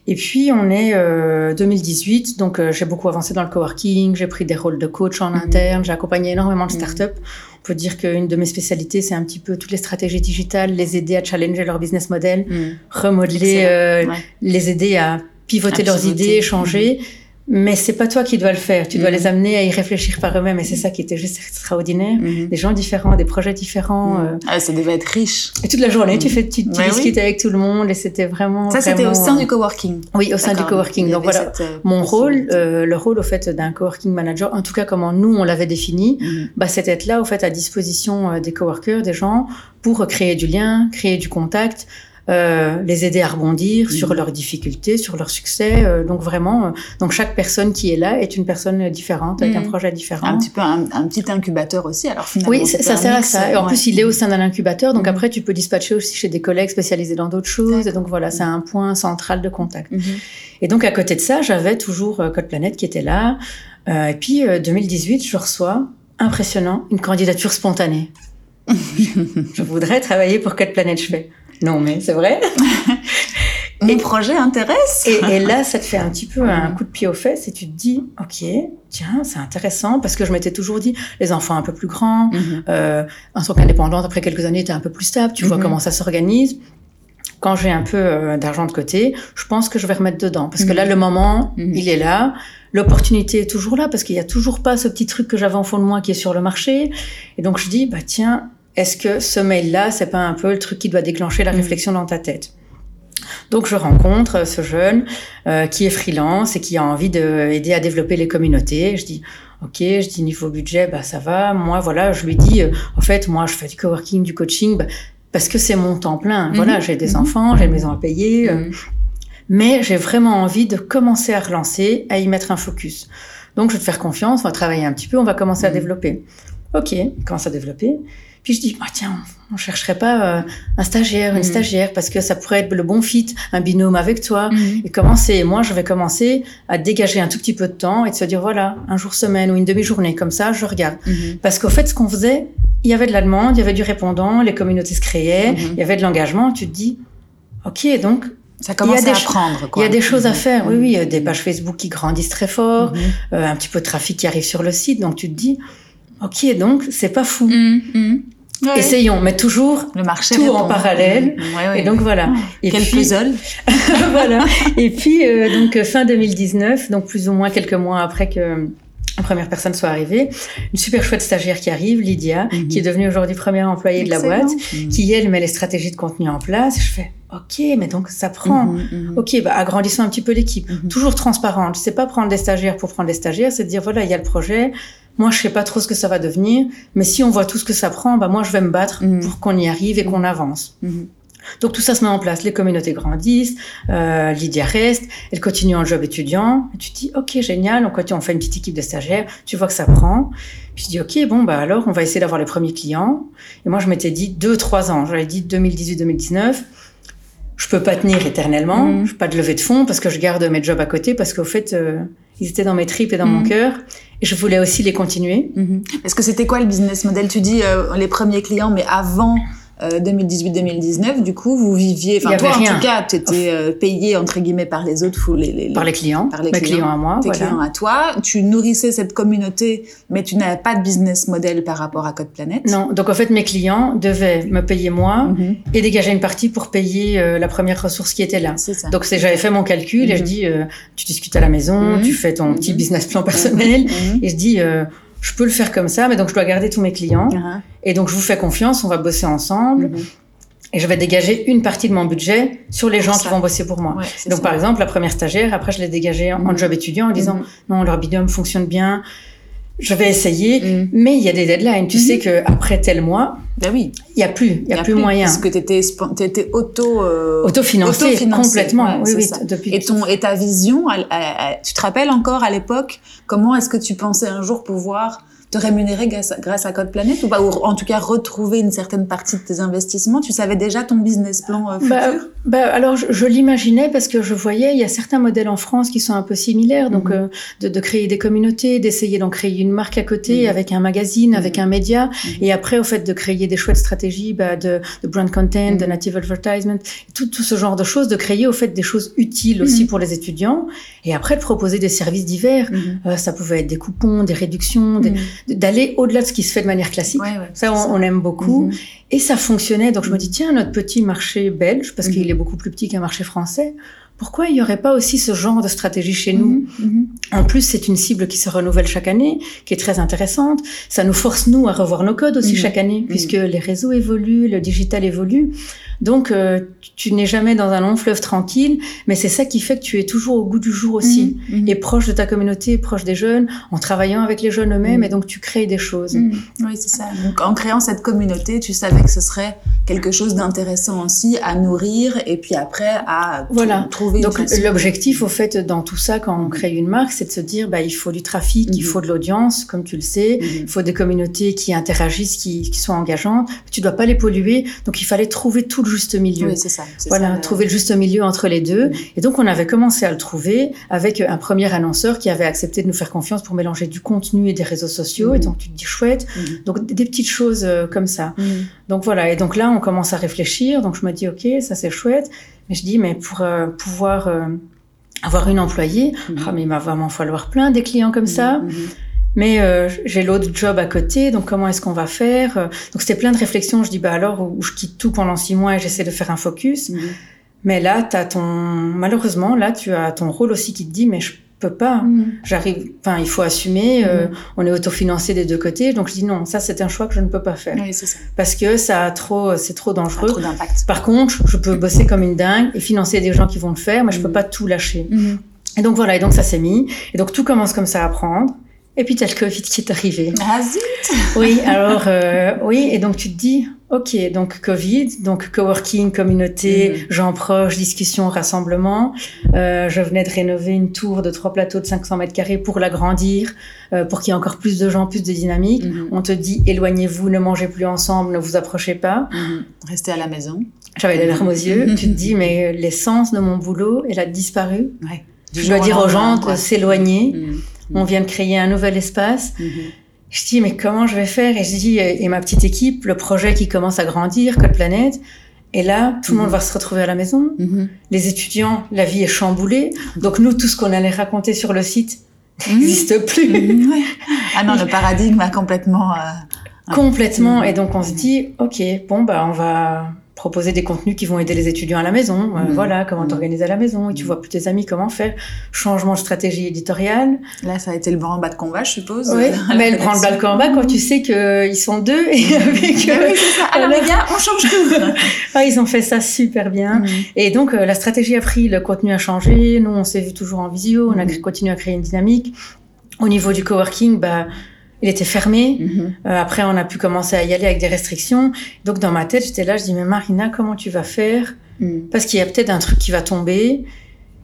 Et puis on est euh, 2018, donc euh, j'ai beaucoup avancé dans le coworking. J'ai pris des rôles de coach en interne. J'ai accompagné énormément de startups. On peut dire qu'une de mes spécialités, c'est un petit peu toutes les stratégies digitales, les aider à challenger leur business model, mm. remodeler, euh, les aider à pivoter leurs idées, changer. Mm. Mais c'est pas toi qui dois le faire. Tu dois mm. les amener à y réfléchir par eux-mêmes. Et c'est ça qui était juste extraordinaire. Mm-hmm. Des gens différents, des projets différents. Mm. Euh. Ah, ça devait être riche. Et toute la journée, tu fais, tu, tu discutes avec tout le monde. Et c'était vraiment. Ça, c'était au sein du coworking. Oui, au sein du coworking. Donc voilà, euh, mon rôle, euh, le rôle au fait d'un coworking manager, en tout cas comment nous on l'avait défini, bah c'était être là au fait à disposition euh, des coworkers, des gens, pour créer du lien, créer du contact. Euh, les aider à rebondir sur mhm. leurs difficultés, sur leurs succès. Euh, donc vraiment, euh, donc chaque personne qui est là est une personne différente avec un mhm. projet différent. Un petit peu un, petit incubateur aussi. Alors finalement, oui, ça sert à ça. Et en plus, il est au sein d'un incubateur, donc mhm. après tu peux dispatcher aussi chez des collègues spécialisés dans d'autres choses. Et donc voilà, c'est un point central de contact. Et donc à côté de ça, j'avais toujours Code Planète qui était là. et puis 2018, je reçois impressionnant une candidature spontanée. je voudrais travailler pour Code Planète. Je fais non, mais c'est vrai. Mon projet intéresse. Et, là, ça te fait un petit peu un coup de pied aux fesses et tu te dis, ok, tiens, c'est intéressant parce que je m'étais toujours dit, les enfants un peu plus grands, mhm. euh, en tant qu'indépendante, après quelques années, tu es un peu plus stable, tu vois mhm. comment ça s'organise. Quand j'ai un peu euh, d'argent de côté, je pense que je vais remettre dedans parce que là, mhm. le moment, il est là. L'opportunité est toujours là parce qu'il y a toujours pas ce petit truc que j'avais en fond de moi qui est sur le marché. Et donc, je dis, bah tiens, est-ce que ce mail-là, c'est pas un peu le truc qui doit déclencher la mm. réflexion dans ta tête? Donc je rencontre ce jeune euh, qui est freelance et qui a envie d'aider à développer les communautés. Je dis ok, je dis niveau budget, bah ça va. Moi voilà, je lui dis euh, en fait moi je fais du coworking, du coaching bah, parce que c'est mon temps plein. Mm-hmm. Voilà, j'ai des mm-hmm. enfants, j'ai une maison à payer, euh, mm-hmm. mais j'ai vraiment envie de commencer à relancer, à y mettre un focus. Donc je vais te faire confiance, on va travailler un petit peu, on va commencer à développer. Ok, commence à développer. Puis je dis, bah, tiens, on chercherait pas euh, un stagiaire, une mm. stagiaire, parce que ça pourrait être le bon fit, un binôme avec toi. Mm. Et commencer, moi, je vais commencer à dégager un tout petit peu de temps et de se dire, voilà, un jour semaine ou une demi-journée, comme ça, je regarde. Mm-hmm. Parce qu'au fait, ce qu'on faisait, il y avait de la demande, il y avait du répondant, les communautés se créaient, il y avait de l'engagement. Tu te dis, ok, donc Ça commence il y a à des apprendre. Il y a des choses à faire. Oui, oui, il y a des pages Facebook qui grandissent très fort, euh, un petit peu de trafic qui arrive sur le site. Donc tu te dis, ok, donc c'est pas fou. Ouais. Essayons, mais toujours Le marché tout répond. en parallèle. Ouais, ouais. Et donc voilà. Et Quel puis, puzzle. voilà. Et puis euh, donc euh, fin 2019, donc plus ou moins quelques mois après que la première personne soit arrivée, une super chouette stagiaire qui arrive, Lydia, qui est devenue aujourd'hui première employée de la boîte, qui elle met les stratégies de contenu en place. Je fais ok, mais donc ça prend. Ok, bah agrandissons un petit peu l'équipe. Toujours transparente. C'est pas prendre des stagiaires pour prendre des stagiaires, c'est de dire voilà, il y a le projet. Moi, je sais pas trop ce que ça va devenir, mais si on voit tout ce que ça prend, bah moi, je vais me battre Mhm. pour qu'on y arrive et qu'on avance. Mhm. Donc tout ça se met en place, les communautés grandissent, euh, Lydia reste, elle continue en job étudiant. Et tu te dis ok génial, on continue, on fait une petite équipe de stagiaires, tu vois que ça prend. Puis je dis ok bon bah alors on va essayer d'avoir les premiers clients. Et moi je m'étais dit deux trois ans, j'avais dit 2018-2019. Je peux pas tenir éternellement, Mhm. je peux pas de lever de fonds parce que je garde mes jobs à côté parce qu'au fait euh, ils étaient dans mes tripes et dans mon Mhm. cœur et je voulais aussi les continuer. Mhm. Est-ce que c'était quoi le business model? Tu dis euh, les premiers clients, mais avant euh, 2018-2019, du coup, vous viviez. Enfin, toi, en tout cas, tu étais euh, payé entre guillemets par les autres, les, les, les- Par les clients, Par les mes clients. clients, à moi, tes voilà. clients à toi. Tu nourrissais cette communauté, mais tu n'avais pas de business model par rapport à Code Planète. Non, donc en fait mes clients devaient me payer moi Mhm. et dégager une partie pour payer euh, la première ressource qui était là. Ça. Donc j'avais fait mon calcul et je Mhm. dis euh, tu discutes à la maison, Mhm. tu fais ton petit Mhm. business plan personnel Mhm. et je dis euh, je peux le faire comme ça mais donc je dois garder tous mes clients Mhm. et donc je vous fais confiance, on va bosser ensemble Mhm. et je vais dégager une partie de mon budget sur les gens Ça. qui vont bosser pour moi. Ouais, Donc ça. par exemple la première stagiaire après je l'ai dégagée en, en Mhm. job étudiant en disant Mhm. non leur binôme fonctionne bien, je vais essayer Mhm. mais il y a des deadlines, tu sais que après tel mois Ben oui. il y a plus, il y a, plus moyen. Parce que tu étais, auto. euh, Autofinancé, complètement. ouais, oui, oui, ça. depuis Et, ton, et ta vision, elle- elle- elle- tu te rappelles encore à l'époque, comment est-ce que tu pensais un jour pouvoir te rémunérer grâce à, grâce à Code Planète ou pas Ou en tout cas retrouver une certaine partie de tes investissements? Tu savais déjà ton business plan euh, futur? Bah, bah, alors, je, je l'imaginais parce que je voyais, il y a certains modèles en France qui sont un peu similaires. Donc, Mhm. euh, de, de créer des communautés, d'essayer d'en créer une marque à côté Mhm. avec un magazine, avec un média. Mhm. Et après, au fait, de créer des chouettes stratégies bah, de, de brand content, de Mhm. native advertisement, tout, tout ce genre de choses, de créer, au fait, des choses utiles aussi Mhm. pour les étudiants. Et après, de proposer des services divers. Mhm. Euh, ça pouvait être des coupons, des réductions, des- Mhm. D'aller au-delà de ce qui se fait de manière classique. Ouais, ouais, Ça, on, on aime beaucoup. Mhm. Et ça fonctionnait. Donc, je me dis, tiens, notre petit marché belge, parce Mhm. qu'il est beaucoup plus petit qu'un marché français, pourquoi il n'y aurait pas aussi ce genre de stratégie chez nous? Mhm. En plus, c'est une cible qui se renouvelle chaque année, qui est très intéressante. Ça nous force, nous, à revoir nos codes aussi chaque année, puisque les réseaux évoluent, le digital évolue. Donc, euh, tu- n'es jamais dans un long fleuve tranquille, mais c'est ça qui fait que tu es toujours au goût du jour aussi. Mhm. Mhm. Et proche de ta communauté, proche des jeunes, en travaillant avec les jeunes eux-mêmes, Mhm. et donc tu crées des choses. Oui, c'est ça. Donc, en créant cette communauté, tu savais que ce serait quelque chose d'intéressant aussi à nourrir et puis après à Voilà. trouver Donc l'objectif au fait dans tout ça quand on crée une marque, c'est de se dire bah il faut du trafic, il faut de l'audience comme tu le sais, il faut des communautés qui interagissent, qui, qui sont engageantes. Tu dois pas les polluer, donc il fallait trouver tout le juste milieu. Oui, c'est ça. c'est Voilà, ça, le- trouver le juste milieu entre les deux. Mhm. Et donc, on avait commencé à le trouver avec un premier annonceur qui avait accepté de nous faire confiance pour mélanger du contenu et des réseaux sociaux. Et donc, tu te dis chouette. Mhm. Donc, des petites choses euh, comme ça. Donc voilà, et donc là, on commence à réfléchir. Donc je me dis, ok, ça c'est chouette. Mais je dis, mais pour euh, pouvoir euh, avoir une employée, ah, mais il va vraiment falloir plein des clients comme ça. Mais euh, j'ai l'autre job à côté, donc comment est-ce qu'on va faire Euh, Donc c'était plein de réflexions. Je dis, bah alors, où je quitte tout pendant six mois et j'essaie de faire un focus. Mhm. Mais là, t'as ton, malheureusement, là, tu as ton rôle aussi qui te dit, mais je peux pas. Mhm. J'arrive, enfin, il faut assumer. euh, Mhm. on est autofinancé des deux côtés, donc je dis non, ça c'est un choix que je ne peux pas faire Oui, c'est ça. parce que ça a trop, c'est trop dangereux. trop d'impact. Par contre, je peux bosser comme une dingue et financer des gens qui vont le faire, mais je peux pas tout lâcher. Et donc voilà, et donc ça s'est mis. Et donc tout commence comme ça à prendre. Et puis t'as le Covid qui est arrivé. Ah, zut Oui, alors euh, oui, et donc tu te dis, ok, donc Covid, donc coworking, communauté, Mhm. gens proches, discussions, rassemblements. Euh, je venais de rénover une tour de trois plateaux de 500 mètres carrés pour l'agrandir, euh, pour qu'il y ait encore plus de gens, plus de dynamique. Mhm. On te dit, éloignez-vous, ne mangez plus ensemble, ne vous approchez pas. Mhm. Rester à la maison. J'avais les larmes aux yeux. tu te dis, mais l'essence de mon boulot, elle a disparu. Ouais. Je dois dire aux gens de s'éloigner. Mhm. On vient de créer un nouvel espace. Mhm. Je dis, mais comment je vais faire? Et je dis, et ma petite équipe, le projet qui commence à grandir, Code Planète. Et là, tout le monde va se retrouver à la maison. Les étudiants, la vie est chamboulée. Donc nous, tout ce qu'on allait raconter sur le site n'existe plus. Ah non, le paradigme a complètement... Euh, complètement. Et donc on se dit, ok, bon bah on va proposer des contenus qui vont aider les étudiants à la maison. Euh, mhm. Voilà, comment mhm. t'organiser à la maison. Et tu mhm. vois plus tes amis comment faire. Changement de stratégie éditoriale. Là, ça a été le branle-bas de combat, je suppose. Oui, mais le branle-bas de combat quand tu sais qu'ils sont deux et avec. Ah oui, c'est ça. Alors, les gars, on change tout. ah, ils ont fait ça super bien. Et donc, euh, la stratégie a pris, le contenu a changé. Nous, on s'est vu toujours en visio. On a continué à créer une dynamique. Au niveau du coworking, bah, il était fermé. Mhm. Euh, après, on a pu commencer à y aller avec des restrictions. Donc, dans ma tête, j'étais là, je dis, mais Marina, comment tu vas faire? Mhm. Parce qu'il y a peut-être un truc qui va tomber.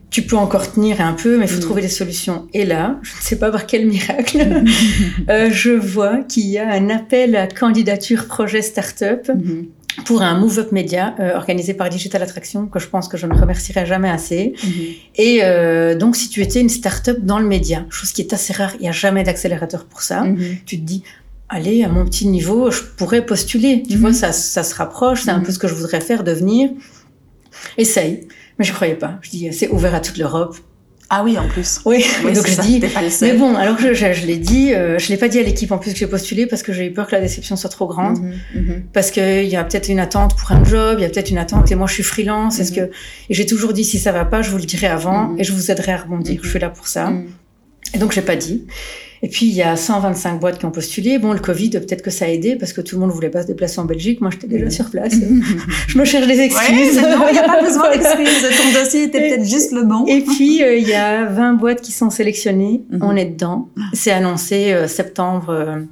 Tu peux encore tenir un peu, mais il faut mhm. trouver des solutions. Et là, je ne sais pas par quel miracle, euh, je vois qu'il y a un appel à candidature projet start-up pour un move-up média euh, organisé par Digital Attraction que je pense que je ne remercierai jamais assez. Mhm. Et euh, donc, si tu étais une start-up dans le média, chose qui est assez rare, il n'y a jamais d'accélérateur pour ça, mhm. tu te dis, allez, à mon petit niveau, je pourrais postuler. Tu mhm. vois, ça, ça se rapproche, c'est un peu ce que je voudrais faire, devenir. Essaye. Mais je croyais pas. Je dis, c'est ouvert à toute l'Europe. Ah oui, en plus. Oui, donc je dis. mais bon, alors je, je, l'ai dit, euh, je l'ai pas dit à l'équipe en plus que j'ai postulé parce que j'ai eu peur que la déception soit trop grande, mhm, mhm. parce qu'il y a peut-être une attente pour un job, il y a peut-être une attente et moi je suis freelance. Est-ce mhm. que et j'ai toujours dit si ça va pas, je vous le dirai avant et je vous aiderai à rebondir. Je suis là pour ça. Et donc j'ai pas dit. Et puis, il y a 125 boîtes qui ont postulé. Bon, le Covid, peut-être que ça a aidé parce que tout le monde voulait pas se déplacer en Belgique. Moi, j'étais déjà sur place. je me cherche des excuses. non, il n'y a pas besoin d'excuses. Ton dossier était peut-être juste le bon. Et puis, euh, il y a 20 boîtes qui sont sélectionnées. Mm-hmm. On est dedans. C'est annoncé euh, septembre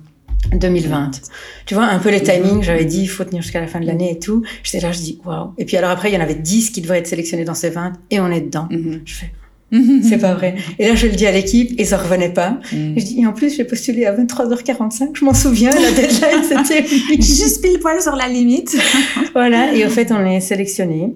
2020. Euh, tu vois, un peu les timings, j'avais dit, il faut tenir jusqu'à la fin de l'année et tout. J'étais là, je dis, waouh. Et puis alors après, il y en avait 10 qui devaient être sélectionnés dans ces 20 et on est dedans. Je fais, c'est pas vrai. Et là, je le dis à l'équipe et ça revenait pas. Mm. je dis, et en plus, j'ai postulé à 23h45. Je m'en souviens, la deadline, c'était juste pile poil sur la limite. voilà. Et au fait, on est sélectionné.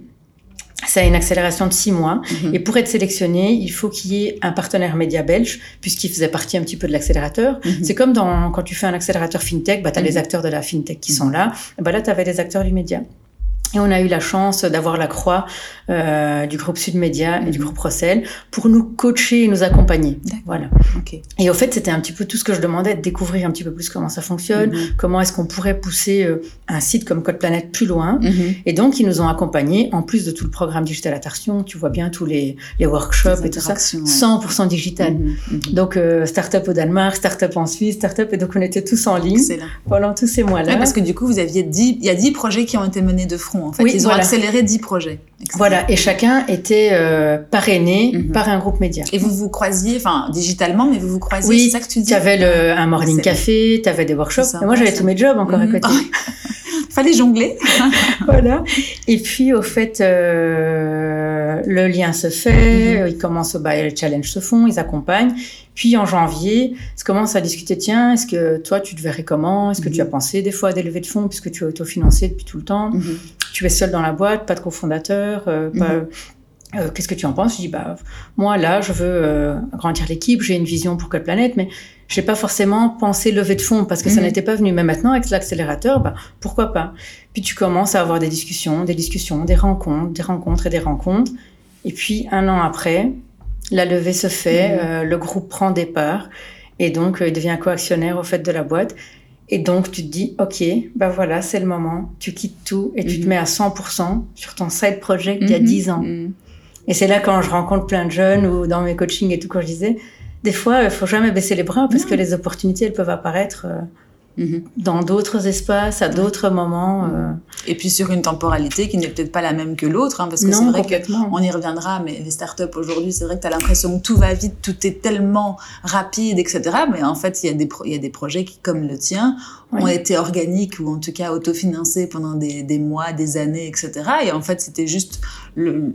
Ça a une accélération de six mois. Mm-hmm. Et pour être sélectionné, il faut qu'il y ait un partenaire média belge, puisqu'il faisait partie un petit peu de l'accélérateur. Mm-hmm. C'est comme dans, quand tu fais un accélérateur fintech, bah, tu as les mm-hmm. acteurs de la fintech qui sont là. bah, là, tu avais les acteurs du média. Et on a eu la chance d'avoir la croix euh, du groupe Sud Média et du mhm. groupe Rossel pour nous coacher et nous accompagner. Voilà. Et au fait, c'était un petit peu tout ce que je demandais, de découvrir un petit peu plus comment ça fonctionne, mhm. comment est-ce qu'on pourrait pousser euh, un site comme Code Planète plus loin. Mhm. Et donc, ils nous ont accompagnés, en plus de tout le programme Digital Attraction, tu vois bien tous les, les workshops et tout ça, 100% digital. Donc, euh, start-up au Danemark, start-up en Suisse, start-up, et donc on était tous en ligne pendant tous ces mois-là. parce que du coup, vous aviez 10, il y a 10 projets qui ont été menés de front en fait. ils ont accéléré 10 projets. Voilà, et chacun était euh, parrainé mhm. par un groupe média. Et vous vous croisiez, enfin digitalement, mais vous vous croisiez, oui, c'est ça que tu dis? Tu avais le, un morning café, tu avais des workshops. moi, j'avais tous mes jobs encore à mhm. côté. Fallait jongler. voilà. Et puis, au fait, euh, le lien se fait, mhm. ils commencent, bah, les challenges se font, ils accompagnent. Puis en janvier, se commence à discuter, tiens, est-ce que toi, tu te verrais comment? Est-ce que tu as pensé des fois à des levées de fonds puisque tu es autofinancé depuis tout le temps? Tu es seul dans la boîte, pas de cofondateur, euh, pas euh, qu'est-ce que tu en penses? Je dis bah moi là je veux euh, agrandir l'équipe, j'ai une vision pour quelle planète, mais j'ai pas forcément pensé lever de fonds parce que ça mhm. n'était pas venu. Mais maintenant avec l'accélérateur, bah pourquoi pas? Puis tu commences à avoir des discussions, des discussions, des rencontres, des rencontres et des rencontres. Et puis un an après, la levée se fait, mhm. euh, le groupe prend des parts et donc il devient co-actionnaire au fait de la boîte. Et donc, tu te dis, OK, bah voilà, c'est le moment. Tu quittes tout et tu te mhm. mets à 100% sur ton side project il y a 10 ans. Et c'est là quand je rencontre plein de jeunes ou dans mes coachings et tout, quand je disais, des fois, il faut jamais baisser les bras parce que les opportunités, elles peuvent apparaître euh, mhm. Dans d'autres espaces, à d'autres moments. Euh. Et puis sur une temporalité qui n'est peut-être pas la même que l'autre, hein, parce que c'est vrai qu'on y reviendra, mais les startups aujourd'hui, c'est vrai que tu as l'impression que tout va vite, tout est tellement rapide, etc. Mais en fait, il y, a des il y a des projets qui, comme le tien, ont été organiques ou en tout cas autofinancés pendant des, des, mois, des années, etc. Et en fait, c'était juste le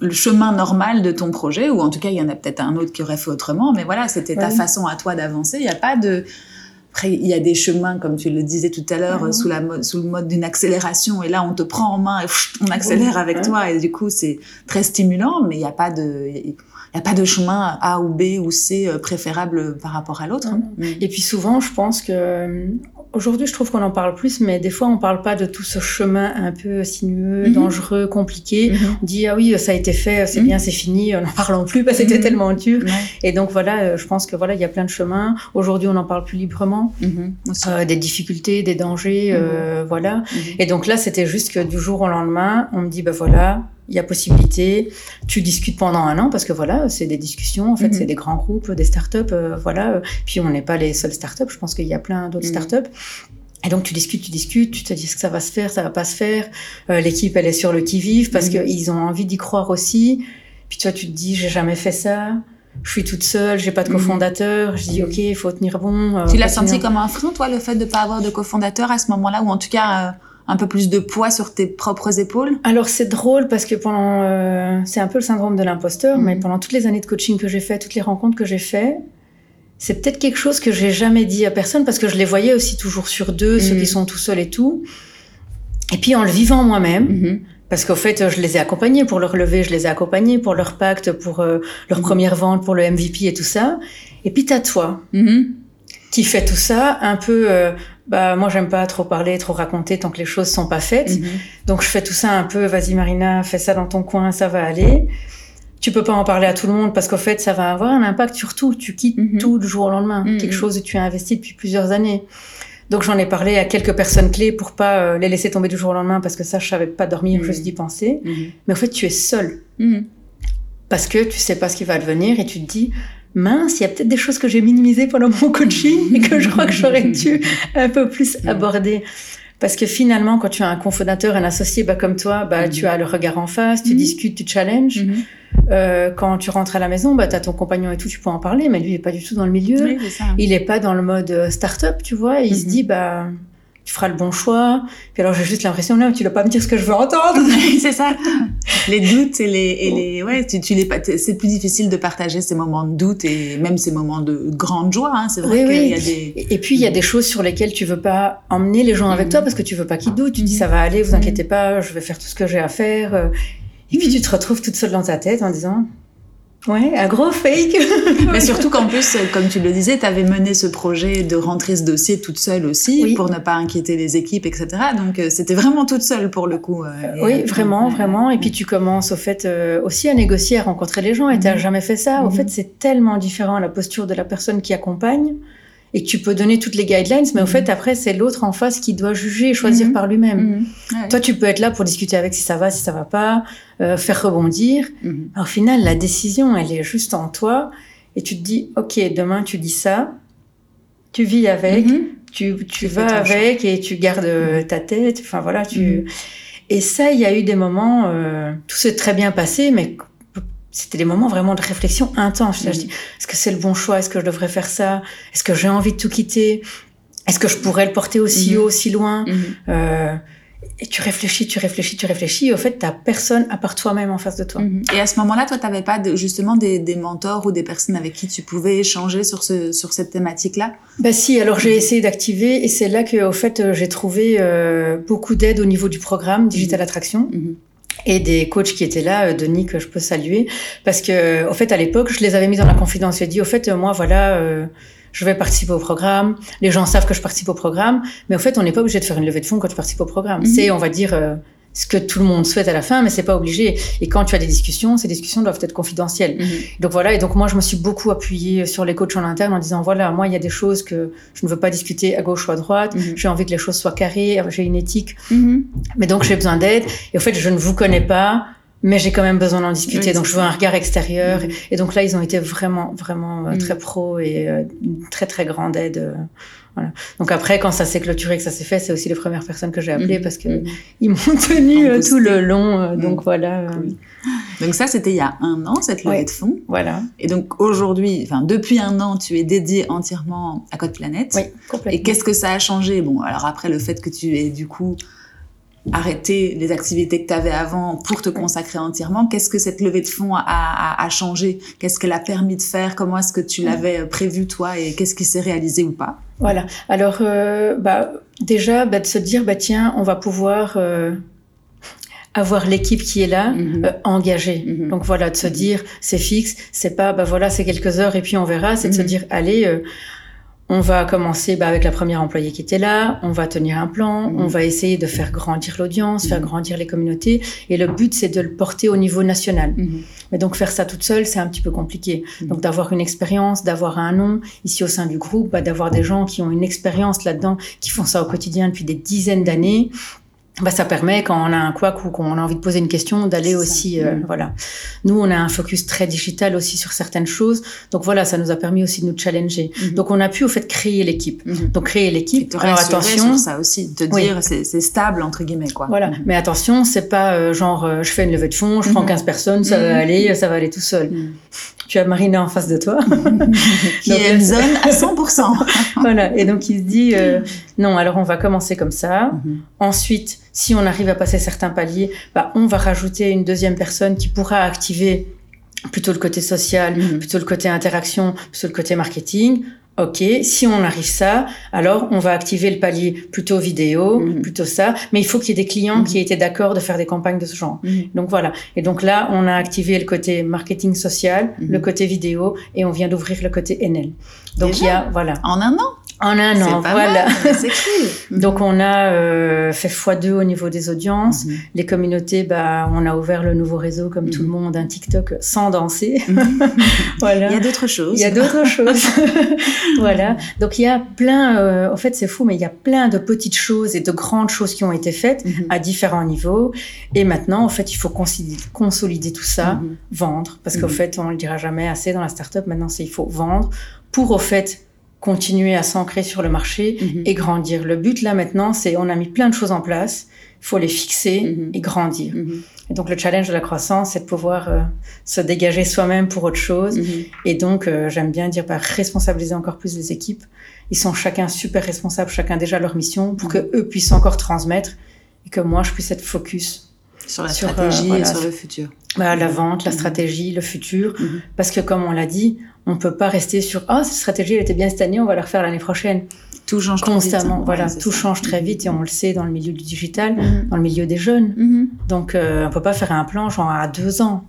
le chemin normal de ton projet, ou en tout cas, il y en a peut-être un autre qui aurait fait autrement, mais voilà, c'était ta façon à toi d'avancer. Il n'y a pas de. Après, il y a des chemins, comme tu le disais tout à l'heure, sous, la sous le mode d'une accélération, et là, on te prend en main et on accélère avec toi, et du coup, c'est très stimulant, mais il n'y a pas de. Il n'y a pas de chemin A ou B ou C euh, préférable par rapport à l'autre. Hein. Et puis souvent, je pense que Aujourd'hui, je trouve qu'on en parle plus, mais des fois, on parle pas de tout ce chemin un peu sinueux, Mhm. dangereux, compliqué. Mhm. On dit, ah oui, ça a été fait, c'est Mhm. bien, c'est fini, n'en parlons plus parce que c'était tellement dur. Et donc, voilà, euh, je pense que voilà, il y a plein de chemins. Aujourd'hui, on en parle plus librement, euh, des difficultés, des dangers, euh, voilà. Et donc là, c'était juste que du jour au lendemain, on me dit, bah voilà, il y a possibilité, tu discutes pendant un an, parce que voilà, c'est des discussions, en fait, Mhm. c'est des grands groupes, des startups, euh, voilà. Puis on n'est pas les seules startups, je pense qu'il y a plein d'autres Mhm. startups. Et donc tu discutes, tu discutes, tu te dis que ça va se faire, ça va pas se faire. Euh, L'équipe, elle est sur le qui-vive, parce Mhm. qu'ils ont envie d'y croire aussi. Puis toi, tu te dis, j'ai jamais fait ça. Je suis toute seule, j'ai pas de cofondateur. Je dis, ok, il faut tenir bon. euh, Tu l'as senti comme un frein, toi, le fait de ne pas avoir de cofondateur à ce moment-là, ou en tout cas euh, un peu plus de poids sur tes propres épaules Alors c'est drôle parce que pendant, euh, c'est un peu le syndrome de l'imposteur, Mhm. mais pendant toutes les années de coaching que j'ai fait, toutes les rencontres que j'ai fait, c'est peut-être quelque chose que j'ai jamais dit à personne parce que je les voyais aussi toujours sur deux, ceux Mhm. qui sont tout seuls et tout. Et puis en le vivant moi-même, parce qu'au fait, je les ai accompagnés pour leur lever, je les ai accompagnés pour leur pacte, pour euh, leur Mhm. première vente, pour le MVP et tout ça. Et puis t'as toi Mhm. Qui fait tout ça, un peu. euh, bah moi j'aime pas trop parler, trop raconter tant que les choses sont pas faites. Mhm. Donc je fais tout ça un peu, vas-y Marina, fais ça dans ton coin, ça va aller. Tu peux pas en parler à tout le monde parce qu'au fait, ça va avoir un impact sur tout. Tu quittes Mhm. tout du jour au lendemain. Mhm. Quelque chose où tu as investi depuis plusieurs années. Donc j'en ai parlé à quelques personnes clés pour pas euh, les laisser tomber du jour au lendemain parce que ça, je savais pas dormir Mhm. juste d'y penser. Mais au fait, tu es seul parce que tu sais pas ce qui va advenir et tu te dis, mince, il y a peut-être des choses que j'ai minimisées pendant mon coaching et que je crois que j'aurais dû un peu plus aborder. Parce que finalement, quand tu as un cofondateur, un associé bah, comme toi, bah, Mhm. tu as le regard en face, tu Mhm. discutes, tu challenges. Mhm. Euh, quand tu rentres à la maison, bah, tu as ton compagnon et tout, tu peux en parler, mais lui, il est pas du tout dans le milieu. Oui, ça. Il est pas dans le mode euh, start-up, tu vois. Et il se dit, bah, tu feras le bon choix. Puis alors, j'ai juste l'impression, là, tu dois pas me dire ce que je veux entendre. c'est ça. Les doutes et les, et les ouais, tu, tu les, c'est plus difficile de partager ces moments de doute et même ces moments de grande joie. Hein. C'est vrai Oui, qu'il oui. y a des. Et, puis, il y a des choses sur lesquelles tu veux pas emmener les gens avec toi parce que tu veux pas qu'ils doutent. Tu dis, ça va aller, vous Mhm. inquiétez pas, je vais faire tout ce que j'ai à faire. Euh, Et puis, tu te retrouves toute seule dans ta tête en disant, ouais, un gros fake. Mais surtout qu'en plus, comme tu le disais, tu avais mené ce projet de rentrer ce dossier toute seule aussi Oui. pour ne pas inquiéter les équipes, etc. Donc euh, c'était vraiment toute seule pour le coup. euh, Oui, vraiment, vraiment. Et puis tu commences au fait euh, aussi à négocier, à rencontrer les gens. Et t'as Mhm. jamais fait ça. Au Mhm. fait, c'est tellement différent la posture de la personne qui accompagne et que tu peux donner toutes les guidelines, mais au Mhm. fait après c'est l'autre en face qui doit juger et choisir Mhm. par lui-même. Ouais. Toi, tu peux être là pour discuter avec si ça va, si ça va pas, euh, faire rebondir. Au final, la décision, elle est juste en toi. Et tu te dis, OK, demain, tu dis ça. Tu vis avec. Mhm. Tu, tu vas avec et tu gardes euh, ta tête. Enfin, voilà, tu... Et ça, il y a eu des moments, euh, tout s'est très bien passé, mais c'était des moments vraiment de réflexion intense. Je Mhm. dis, est-ce que c'est le bon choix? Est-ce que je devrais faire ça? Est-ce que j'ai envie de tout quitter? Est-ce que je pourrais le porter aussi Mhm. haut, aussi loin? Mhm. Euh, Et tu réfléchis, tu réfléchis, tu réfléchis. Et au fait, t'as personne à part toi-même en face de toi. Mhm. Et à ce moment-là, toi, t'avais pas de, justement des, des mentors ou des personnes avec qui tu pouvais échanger sur, ce, sur cette thématique-là? Bah si, alors j'ai essayé d'activer et c'est là que au fait euh, j'ai trouvé euh, beaucoup d'aide au niveau du programme Digital Attraction. Et des coachs qui étaient là, euh, Denis que je peux saluer parce que au fait à l'époque je les avais mis dans la confidence. J'ai dit au fait euh, moi voilà euh, je vais participer au programme. Les gens savent que je participe au programme, mais au fait on n'est pas obligé de faire une levée de fonds quand tu participes au programme. Mhm. C'est on va dire euh, ce que tout le monde souhaite à la fin, mais c'est pas obligé. Et quand tu as des discussions, ces discussions doivent être confidentielles. Mhm. Donc voilà, et donc moi je me suis beaucoup appuyée sur les coachs en interne en disant voilà, moi il y a des choses que je ne veux pas discuter à gauche ou à droite, Mhm. j'ai envie que les choses soient carrées, j'ai une éthique, Mhm. mais donc j'ai besoin d'aide. Et au fait, je ne vous connais pas, mais j'ai quand même besoin d'en discuter, Oui, donc je veux un regard extérieur. Mhm. Et donc là, ils ont été vraiment, vraiment euh, Mhm. très pro et euh, une très, très grande aide. euh, voilà. Donc après, quand ça s'est clôturé, que ça s'est fait, c'est aussi les premières personnes que j'ai appelées Mhm. parce que ils m'ont tenu euh, tout le long. Donc voilà, Cool. Donc ça, c'était il y a un an, cette levée Ouais. de fonds. voilà. Et donc aujourd'hui, enfin depuis un an, tu es dédié entièrement à Code Planète. Oui, Et complètement. qu'est-ce que ça a changé? Bon, alors après le fait que tu aies du coup arrêté les activités que tu avais avant pour te consacrer entièrement, qu'est-ce que cette levée de fonds a, a, a changé? Qu'est-ce qu'elle a permis de faire? Comment est-ce que tu l'avais prévu toi? Et qu'est-ce qui s'est réalisé ou pas? Voilà. Alors, euh, bah, déjà, bah, de se dire, bah, tiens, on va pouvoir euh, avoir l'équipe qui est là, Mhm. euh, engagée. Mhm. Donc voilà, de se Mhm. dire, c'est fixe, c'est pas, bah voilà, c'est quelques heures et puis on verra. C'est de se dire, allez, euh, on va commencer bah, avec la première employée qui était là, on va tenir un plan, Mhm. on va essayer de faire grandir l'audience, faire Mhm. grandir les communautés, et le but c'est de le porter au niveau national. Mhm. Mais donc faire ça toute seule, c'est un petit peu compliqué. Donc d'avoir une expérience, d'avoir un nom ici au sein du groupe, bah, d'avoir des gens qui ont une expérience là-dedans, qui font ça au quotidien depuis des dizaines d'années. Bah, ça permet quand on a un couac ou qu'on a envie de poser une question d'aller aussi euh, Mhm. voilà nous on a un focus très digital aussi sur certaines choses donc voilà ça nous a permis aussi de nous challenger Mhm. donc on a pu au fait créer l'équipe Mhm. donc créer l'équipe alors attention sur ça aussi, de te Oui. dire c'est stable entre guillemets quoi. voilà Mhm. mais attention c'est pas euh, genre euh, je fais une levée de fonds je prends Mhm. 15 personnes ça va aller ça va aller tout seul Mhm. tu as Marina en face de toi Qui Donc, est une zone à 100%. voilà et donc il se dit euh, non alors on va commencer comme ça. Ensuite, si on arrive à passer certains paliers, bah, on va rajouter une deuxième personne qui pourra activer plutôt le côté social, Mhm. plutôt le côté interaction, plutôt le côté marketing. Ok, si on arrive ça, alors on va activer le palier plutôt vidéo, Mhm. plutôt ça. Mais il faut qu'il y ait des clients Mhm. qui aient été d'accord de faire des campagnes de ce genre. Mhm. Donc voilà. Et donc là, on a activé le côté marketing social, le côté vidéo, et on vient d'ouvrir le côté NL. Donc Déjà il y a voilà En un an? En un an, pas voilà. c'est cool. Donc on a euh, fait x2 au niveau des audiences. Mhm. Les communautés, bah, on a ouvert le nouveau réseau comme tout le Mhm. monde, un TikTok sans danser. Mhm. voilà. Il y a d'autres choses. Il y a d'autres choses. voilà. Donc il y a plein, euh, en fait c'est fou, mais il y a plein de petites choses et de grandes choses qui ont été faites à différents niveaux. Et maintenant, en fait, il faut consolider, tout ça, vendre. Parce qu'au Mhm. fait, on le dira jamais assez dans la startup. Maintenant, c'est il faut vendre pour, au fait, continuer à s'ancrer sur le marché Mhm. et grandir. Le but là maintenant, c'est on a mis plein de choses en place, il faut les fixer Mhm. et grandir. Mhm. Et donc le challenge de la croissance, c'est de pouvoir euh, se dégager soi-même pour autre chose. Et donc euh, j'aime bien dire bah, responsabiliser encore plus les équipes. Ils sont chacun super responsables, chacun déjà leur mission, pour que eux puissent encore transmettre et que moi je puisse être focus Sur la Sur, euh, stratégie voilà, et sur le futur. bah, la vente, la Mhm. stratégie, le futur. Mhm. Parce que comme on l'a dit, on peut pas rester sur ah cette stratégie elle était bien cette année, on va la refaire l'année prochaine. Tout change vite, Constamment, voilà, Ouais, tout ça. change très vite et on le sait dans le milieu du digital, dans le milieu des jeunes. Donc, euh, on peut pas faire un plan genre à deux ans.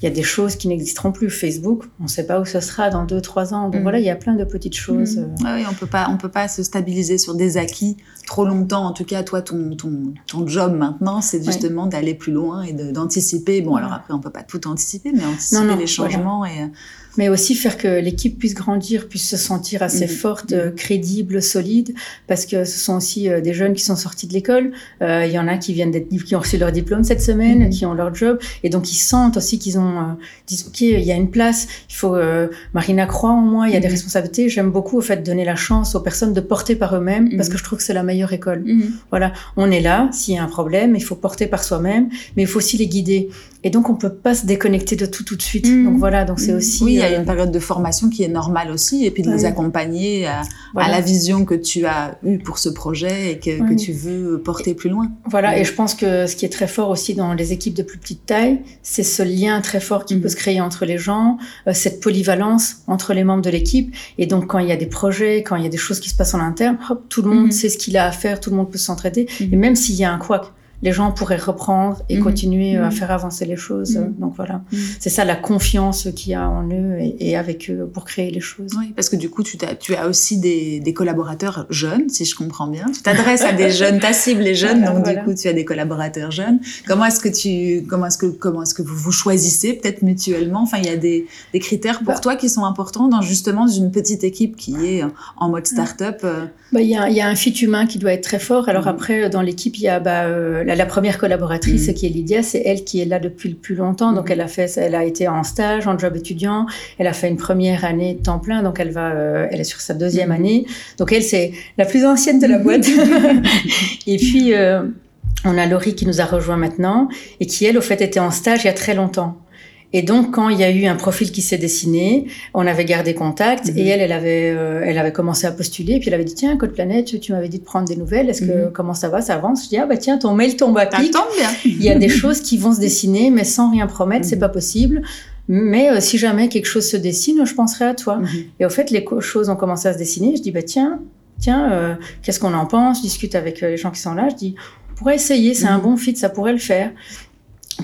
Il y a des choses qui n'existeront plus. Facebook, on ne sait pas où ce sera dans deux, trois ans. Donc Mhm. voilà, il y a plein de petites choses. Mhm. euh. Ouais, oui, on peut pas, on peut pas se stabiliser sur des acquis trop longtemps. En tout cas, toi, ton, ton, ton job maintenant, c'est justement d'aller plus loin et d'anticiper. Bon, alors après, on peut pas tout anticiper, mais anticiper Non, non, les changements et. Mais aussi faire que l'équipe puisse grandir, puisse se sentir assez Mhm. forte, euh, crédible, solide, parce que ce sont aussi euh, des jeunes qui sont sortis de l'école. Euh, Il y en a qui viennent d'être, qui ont reçu leur diplôme cette semaine, Mhm. qui ont leur job, et donc ils sentent aussi qu'ils ont, euh, disent ok, il y a une place. Il faut. euh, Marina croit en moi. Il y a des Mhm. responsabilités. J'aime beaucoup au fait donner la chance aux personnes de porter par eux-mêmes, parce Mhm. que je trouve que c'est la meilleure école. Voilà, on est là, s'il y a un problème, il faut porter par soi-même, mais il faut aussi les guider. Et donc, on peut pas se déconnecter de tout tout de suite. Mhm. Donc voilà, donc c'est aussi... Oui, il y a euh, une période de formation qui est normale aussi, et puis de les Oui. accompagner à, voilà. à la vision que tu as eue pour ce projet et que, que Oui. tu veux porter plus loin. Voilà, et je pense que ce qui est très fort aussi dans les équipes de plus petite taille, c'est ce lien très fort qui Mhm. peut se créer entre les gens, euh, cette polyvalence entre les membres de l'équipe. Et donc, quand il y a des projets, quand il y a des choses qui se passent en interne, hop, tout le monde Mhm. sait ce qu'il a à faire, tout le monde peut s'entraider. Et même s'il y a un couac, les gens pourraient reprendre et Mhm. continuer euh, à Mhm. faire avancer les choses. Mhm. Donc voilà, c'est ça la confiance qu'il y a en eux et, et avec eux pour créer les choses. Oui, parce que du coup, tu, as, tu as aussi des, des collaborateurs jeunes, si je comprends bien. Tu t'adresses à des jeunes, ta cible les jeunes, Voilà, donc voilà. du coup, tu as des collaborateurs jeunes. Comment est-ce que tu, comment est-ce que, comment est-ce que vous vous choisissez, peut-être mutuellement? Enfin, il y a des, des critères pour Bah. toi qui sont importants dans justement une petite équipe qui est en mode start-up. euh, Bah, Il y, a, il y a un fit humain qui doit être très fort. Alors Mhm. après, dans l'équipe, il y a bah, euh, la, la première collaboratrice Mhm. qui est Lydia, c'est elle qui est là depuis le plus longtemps. Donc Mhm. elle a fait, elle a été en stage, en job étudiant. Elle a fait une première année de temps plein, donc elle va, euh, elle est sur sa deuxième Mhm. année. Donc elle, c'est la plus ancienne de la boîte. et puis euh, on a Laurie qui nous a rejoint maintenant et qui elle, au fait, était en stage il y a très longtemps. Et donc, quand il y a eu un profil qui s'est dessiné, on avait gardé contact Mhm. et elle, elle avait, euh, elle avait commencé à postuler. Et puis elle avait dit tiens, Code Planète, tu m'avais dit de prendre des nouvelles. Est-ce que Mhm. comment ça va, ça avance? Je dis ah bah tiens, ton mail tombe à Ça pic. tombe bien. Il y a des choses qui vont se dessiner, mais sans rien promettre, c'est Mhm. pas possible. Mais euh, si jamais quelque chose se dessine, je penserai à toi. Et au fait, les choses ont commencé à se dessiner. Je dis, bah tiens, tiens, euh, qu'est-ce qu'on en pense? Je discute avec les gens qui sont là. Je dis, on pourrait essayer, c'est un bon fit, ça pourrait le faire.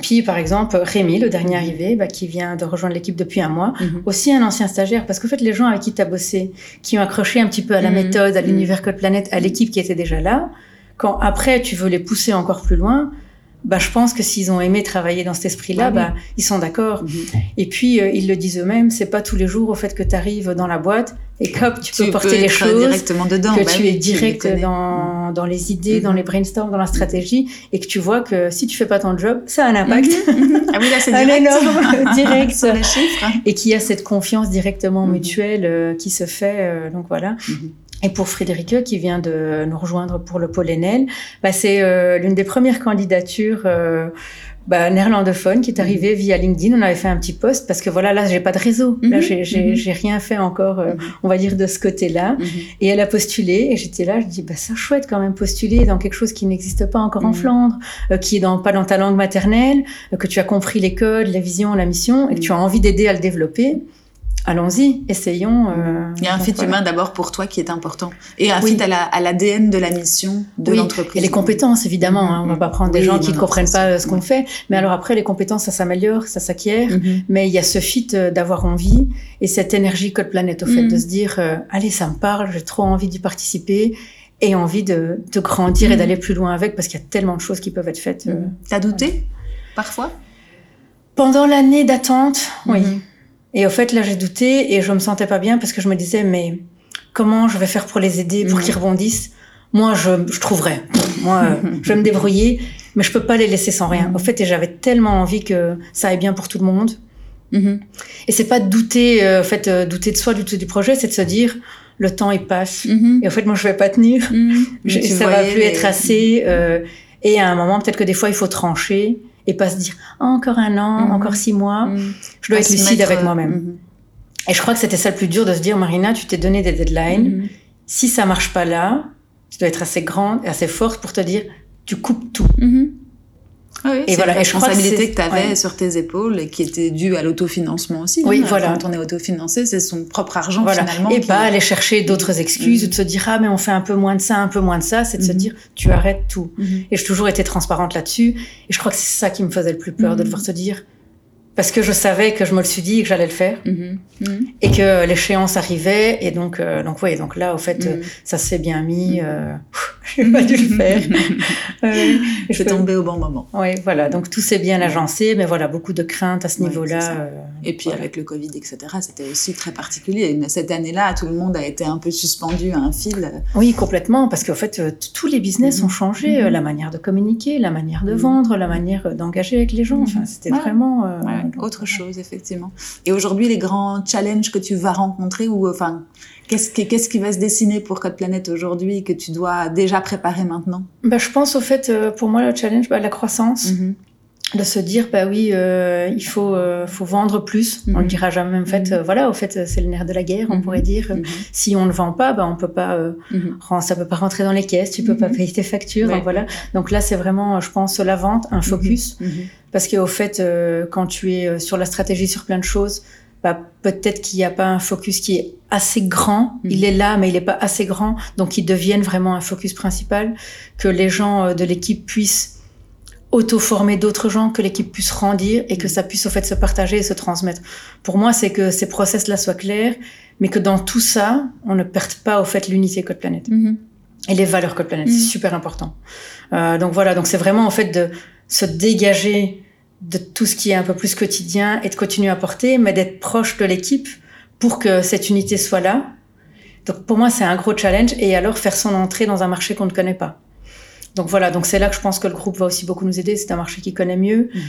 Puis, par exemple, Rémi, le dernier arrivé, bah, qui vient de rejoindre l'équipe depuis un mois, Mhm. aussi un ancien stagiaire, parce qu'en fait, les gens avec qui tu as bossé, qui ont accroché un petit peu à la Mhm. méthode, à Mhm. l'univers Code Planet, à l'équipe qui était déjà là, quand après tu veux les pousser encore plus loin, bah, je pense que s'ils ont aimé travailler dans cet esprit-là, Ah oui. bah, ils sont d'accord. Mhm. Et puis, euh, ils le disent eux-mêmes, c'est pas tous les jours au fait que tu arrives dans la boîte et que tu peux porter les choses directement dedans. que bah tu oui, es direct dans, dans les idées, Mhm. dans les brainstorms, dans la stratégie, et que tu vois que si tu fais pas ton job, ça a un impact. Ah oui, là, c'est direct. énorme direct. Sur les chiffres. et qu'il y a cette confiance directement Mhm. mutuelle euh, qui se fait. euh, donc voilà. Mhm. Et pour Frédéric qui vient de nous rejoindre pour le pôle Enel, bah, c'est euh, l'une des premières candidatures euh, bah, néerlandophone qui est arrivée via LinkedIn. On avait fait un petit post parce que voilà, là, j'ai pas de réseau. Là, Mhm. j'ai- Mhm. j'ai rien fait encore, euh, Mhm. on va dire, de ce côté-là. Mhm. Et elle a postulé et j'étais là, je dis bah ça chouette quand même postuler dans quelque chose qui n'existe pas encore en Mhm. Flandre, euh, qui est dans pas dans ta langue maternelle, euh, que tu as compris les codes, la vision, la mission et que tu as envie d'aider à le développer. Allons-y, essayons. euh, Il y a un fit voilà. humain d'abord pour toi qui est important. Et un Oui. fit à la- à l'ADN de la mission de Oui, l'entreprise. Et les compétences, évidemment. hein, on va pas prendre des Oui, gens qui ne comprennent pas euh, ce qu'on fait. Mais alors après, les compétences, ça s'améliore, ça s'acquiert. Mhm. Mais il y a ce fit euh, d'avoir envie et cette énergie Code Planète au fait Mhm. de se dire euh, allez ça me parle, j'ai trop envie d'y participer et envie de, de grandir et Mhm. d'aller plus loin avec parce qu'il y a tellement de choses qui peuvent être faites. euh. T'as douté parfois? Pendant l'année d'attente, oui. Et au fait là j'ai douté et je me sentais pas bien parce que je me disais mais comment je vais faire pour les aider, pour Mhm. qu'ils rebondissent? Moi je, je trouverai. Moi je vais me débrouiller, mais je peux pas les laisser sans rien. Mhm. Au fait et j'avais tellement envie que ça aille bien pour tout le monde. Mhm. Et c'est pas de douter, euh, en fait, euh, douter de soi, douter du projet, c'est de se dire le temps il passe. Mhm. Et en fait, moi, je vais pas tenir. Mhm. Je- Tu ça va plus être assez. euh, et à un moment, peut-être que des fois, il faut trancher et pas se dire Ah, encore un an, Mhm. encore six mois. Mhm. Je dois À être lucide mettre, avec euh, moi-même. mhm. Et je crois que c'était ça le plus dur de se dire Marina, tu t'es donné des deadlines. Si ça marche pas là, tu dois être assez grande et assez forte pour te dire tu coupes tout. Ah oui, Et voilà, que responsabilité que, tu avais ouais. sur tes épaules et qui était due à l'autofinancement aussi. Oui, hein. voilà. Quand on est autofinancé, c'est son propre argent Voilà. finalement. Et pas aller chercher d'autres excuses Mhm. ou de se dire ah mais on fait un peu moins de ça, un peu moins de ça, c'est de se Mhm. dire tu arrêtes tout. Mhm. Et j'ai toujours été transparente là-dessus. Et je crois que c'est ça qui me faisait le plus peur, de Mhm. devoir se dire. Parce que je savais que je me le suis dit et que j'allais le faire. Mhm. Mhm. Et que l'échéance arrivait. Et donc, euh, donc, ouais, donc là, au fait, euh, Mhm. ça s'est bien mis. Euh, j'ai pas dû le faire. Euh, je C'est peux- tombé au bon moment. Ouais, voilà. Donc, tout s'est bien agencé. Mais voilà, beaucoup de craintes à ce Ouais, ça. euh, Et puis voilà. avec le Covid, etc., c'était aussi très particulier. Cette année-là, tout le monde a été un peu suspendu à un fil. Oui, complètement, parce qu'en fait, euh, tous les business ont changé, euh, la manière de communiquer, la manière de vendre, la manière euh, d'engager avec les gens. Enfin, c'était Ouais. vraiment euh, Ouais, autre chose, effectivement. Et aujourd'hui, les grands challenges que tu vas rencontrer, ou enfin, qu'est-ce qui, va se dessiner pour Code Planète aujourd'hui que tu dois déjà préparer maintenant? Bah, je pense au fait, euh, pour moi, le challenge, bah, la croissance, Mhm. De se dire, bah oui, euh, il faut, euh, faut vendre plus. On Mhm. le dira jamais. En fait, Mhm. euh, voilà, au fait, c'est le nerf de la guerre, on Mhm. pourrait dire. Si on ne vend pas, bah, on peut pas, euh, ça peut pas rentrer dans les caisses, tu peux pas payer tes factures, Ouais. donc voilà. Donc là, c'est vraiment, je pense, la vente, un focus. Parce qu'au fait, euh, quand tu es sur la stratégie, sur plein de choses, bah, peut-être qu'il n'y a pas un focus qui est assez grand. Il est là, mais il n'est pas assez grand. Donc, il devienne vraiment un focus principal. Que les gens de l'équipe puissent auto-former d'autres gens, que l'équipe puisse rendir et que ça puisse au fait se partager et se transmettre. Pour moi, c'est que ces process-là soient clairs, mais que dans tout ça, on ne perde pas au fait l'unité Code Planète Mhm. et les valeurs Code Planète. Mhm. C'est super important. Euh, donc voilà, donc c'est vraiment en fait de se dégager de tout ce qui est un peu plus quotidien et de continuer à porter, mais d'être proche de l'équipe pour que cette unité soit là. Donc pour moi, c'est un gros challenge et alors faire son entrée dans un marché qu'on ne connaît pas. Donc voilà, donc c'est là que je pense que le groupe va aussi beaucoup nous aider. C'est un marché qui connaît mieux. Mhm.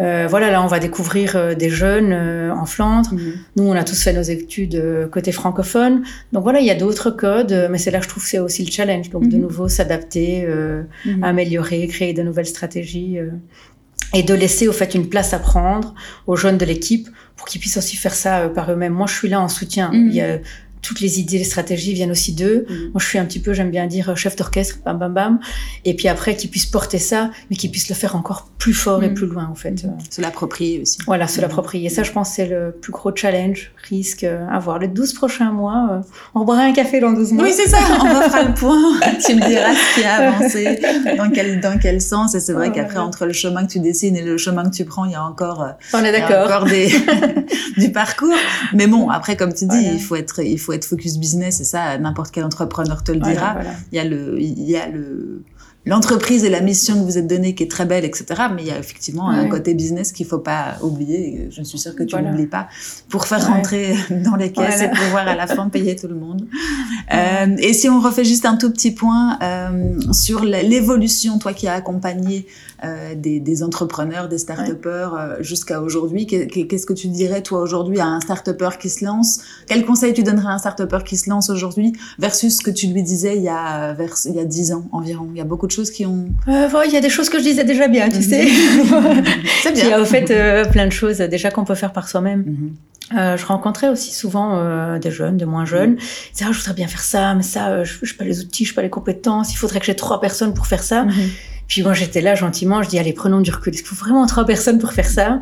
Euh, voilà, là, on va découvrir euh, des jeunes euh, en Flandre. Mhm. Nous, on a tous fait nos études euh, côté francophone. Donc voilà, il y a d'autres codes, euh, mais c'est là que je trouve que c'est aussi le challenge. Donc de Mhm. nouveau, s'adapter, améliorer, créer de nouvelles stratégies. et de laisser au fait une place à prendre aux jeunes de l'équipe pour qu'ils puissent aussi faire ça par eux-mêmes. Moi, je suis là en soutien. Il y a toutes les idées, les stratégies viennent aussi d'eux. Mhm. Moi, je suis un petit peu, j'aime bien dire, euh, chef d'orchestre, bam, bam, bam. Et puis après, qu'ils puissent porter ça, mais qu'ils puissent le faire encore plus fort et Mhm. plus loin, en fait. Mhm. Se l'approprier aussi. Voilà, se l'approprier. Ça, je pense, c'est le plus gros challenge, risque euh, à voir. Les 12 prochains mois, euh, on boira un café dans 12 mois. Oui, c'est ça, on refera le point. tu me diras ce qui a avancé, dans quel, dans quel sens. Et c'est vrai qu'après, ouais. entre le chemin que tu dessines et le chemin que tu prends, il y a encore, On est d'accord. encore des, du parcours. Mais bon, après, comme tu dis, Voilà. il faut être, il faut être focus business et ça, n'importe quel entrepreneur te le Voilà, dira. voilà. Il y a le, il y a le, l'entreprise et la mission que vous êtes donnée qui est très belle, etc. Mais il y a effectivement un côté business qu'il faut pas oublier. Je suis sûre que tu Voilà. n'oublies pas pour faire Ouais. rentrer dans les caisses Voilà. et pouvoir à la fin payer tout le monde. Euh, et si on refait juste un tout petit point euh, sur l'évolution, toi qui as accompagné euh, des, des entrepreneurs, des start-upers jusqu'à aujourd'hui, qu'est- qu'est- qu'est-ce que tu dirais toi aujourd'hui à un start-upper qui se lance? Quel conseil tu donnerais à un start-upper qui se lance aujourd'hui versus ce que tu lui disais il y a, vers, il y a 10 ans environ? Il y a beaucoup de choses qui ont... Euh, il y a des choses que je disais déjà bien, tu Mhm. sais. C'est Il y a au fait euh, plein de choses déjà qu'on peut faire par soi-même. Mhm. Euh, je rencontrais aussi souvent euh, des jeunes, des moins jeunes. Ils disaient, ah, je voudrais bien faire ça, mais ça, euh, je n'ai pas les outils, je n'ai pas les compétences. Il faudrait que j'ai trois personnes pour faire ça. Mhm. Puis moi, j'étais là gentiment. Je dis, allez, prenons du recul. Est-ce qu'il faut vraiment trois personnes pour faire ça?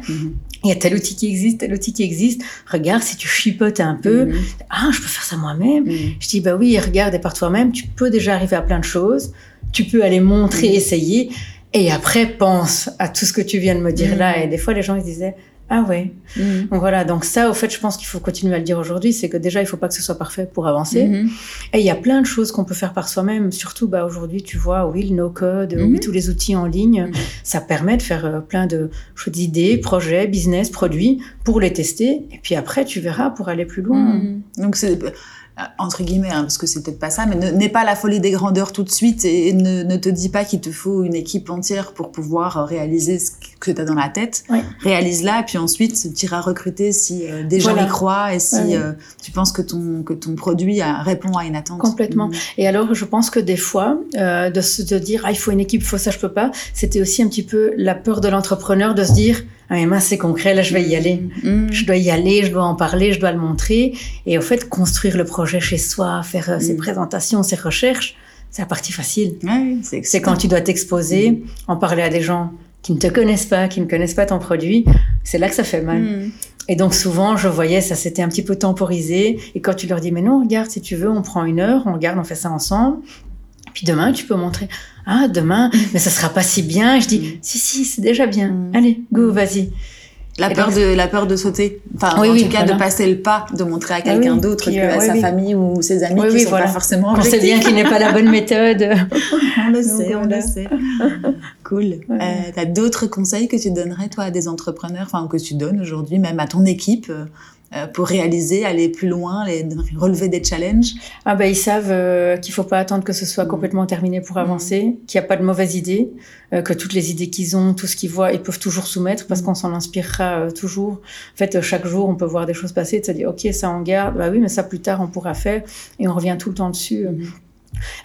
Il y a tel outil qui existe, tel outil qui existe. Regarde, si tu chipotes un peu, ah, je peux faire ça moi-même. Je dis, bah oui, regarde, et par toi-même, tu peux déjà arriver à plein de choses. Tu peux aller montrer, Mhm. essayer. Et après, pense à tout ce que tu viens de me dire là. Et des fois, les gens, ils disaient, ah ouais. Mhm. Donc voilà. Donc ça, au fait, je pense qu'il faut continuer à le dire aujourd'hui. C'est que déjà, il faut pas que ce soit parfait pour avancer. Mhm. Et il y a plein de choses qu'on peut faire par soi-même. Surtout, bah, aujourd'hui, tu vois, oui, le no-code, Mhm. oui, tous les outils en ligne. Mhm. Ça permet de faire euh, plein de choses, d'idées, projets, business, produits pour les tester. Et puis après, tu verras pour aller plus loin. Donc c'est entre guillemets, hein, parce que c'est peut-être pas ça, mais ne- n'aie pas la folie des grandeurs tout de suite et, et ne, ne te dis pas qu'il te faut une équipe entière pour pouvoir euh, réaliser ce que tu as dans la tête. Oui. Réalise-la et puis ensuite tu iras recruter si euh, des gens y croient et si euh, tu penses que ton, que ton produit a- répond à une attente. Complètement. Mhm. Et alors, je pense que des fois, euh, de se de dire, ah, il faut une équipe, il faut ça, je peux pas, c'était aussi un petit peu la peur de l'entrepreneur de se dire, ah, mais mince, c'est concret, là, je vais y aller. Mhm. Je dois y aller, je dois en parler, je dois le montrer. Et au fait, construire le projet chez soi, faire euh, ses Mm. présentations, ses recherches, c'est la partie facile. Ouais, c'est quand tu dois t'exposer, en parler à des gens qui ne te connaissent pas, qui ne connaissent pas ton produit, c'est là que ça fait mal. Et donc souvent, je voyais ça s'était un petit peu temporisé. Et quand tu leur dis, mais non, regarde, si tu veux, on prend une heure, on regarde, on fait ça ensemble. Puis demain, tu peux montrer, ah, demain, mais ça sera pas si bien. Je dis, Mm. si, si, c'est déjà bien. Mm. Allez, go, vas-y. La Et peur donc- de la peur de sauter, enfin Oui, en oui, tout cas voilà. de passer le pas, de montrer à Ah quelqu'un oui, d'autre que euh, à oui, sa oui. famille ou ses amis Oui, qui oui, sont voilà. pas forcément On sait bien qu'il n'est pas la bonne méthode. On le Donc, sait, on voilà. le sait. Cool. Ouais. Euh, T'as d'autres conseils que tu donnerais toi à des entrepreneurs, enfin que tu donnes aujourd'hui, même à ton équipe, euh, pour réaliser, aller plus loin, les, relever des challenges Ah ben ils savent euh, qu'il faut pas attendre que ce soit Mm. complètement terminé pour avancer, qu'il n'y a pas de mauvaises idées, euh, que toutes les idées qu'ils ont, tout ce qu'ils voient, ils peuvent toujours soumettre parce Mm. qu'on s'en inspirera euh, toujours. En fait, euh, chaque jour, on peut voir des choses passer, de se dire ok ça on garde, bah oui mais ça plus tard on pourra faire et on revient tout le temps dessus.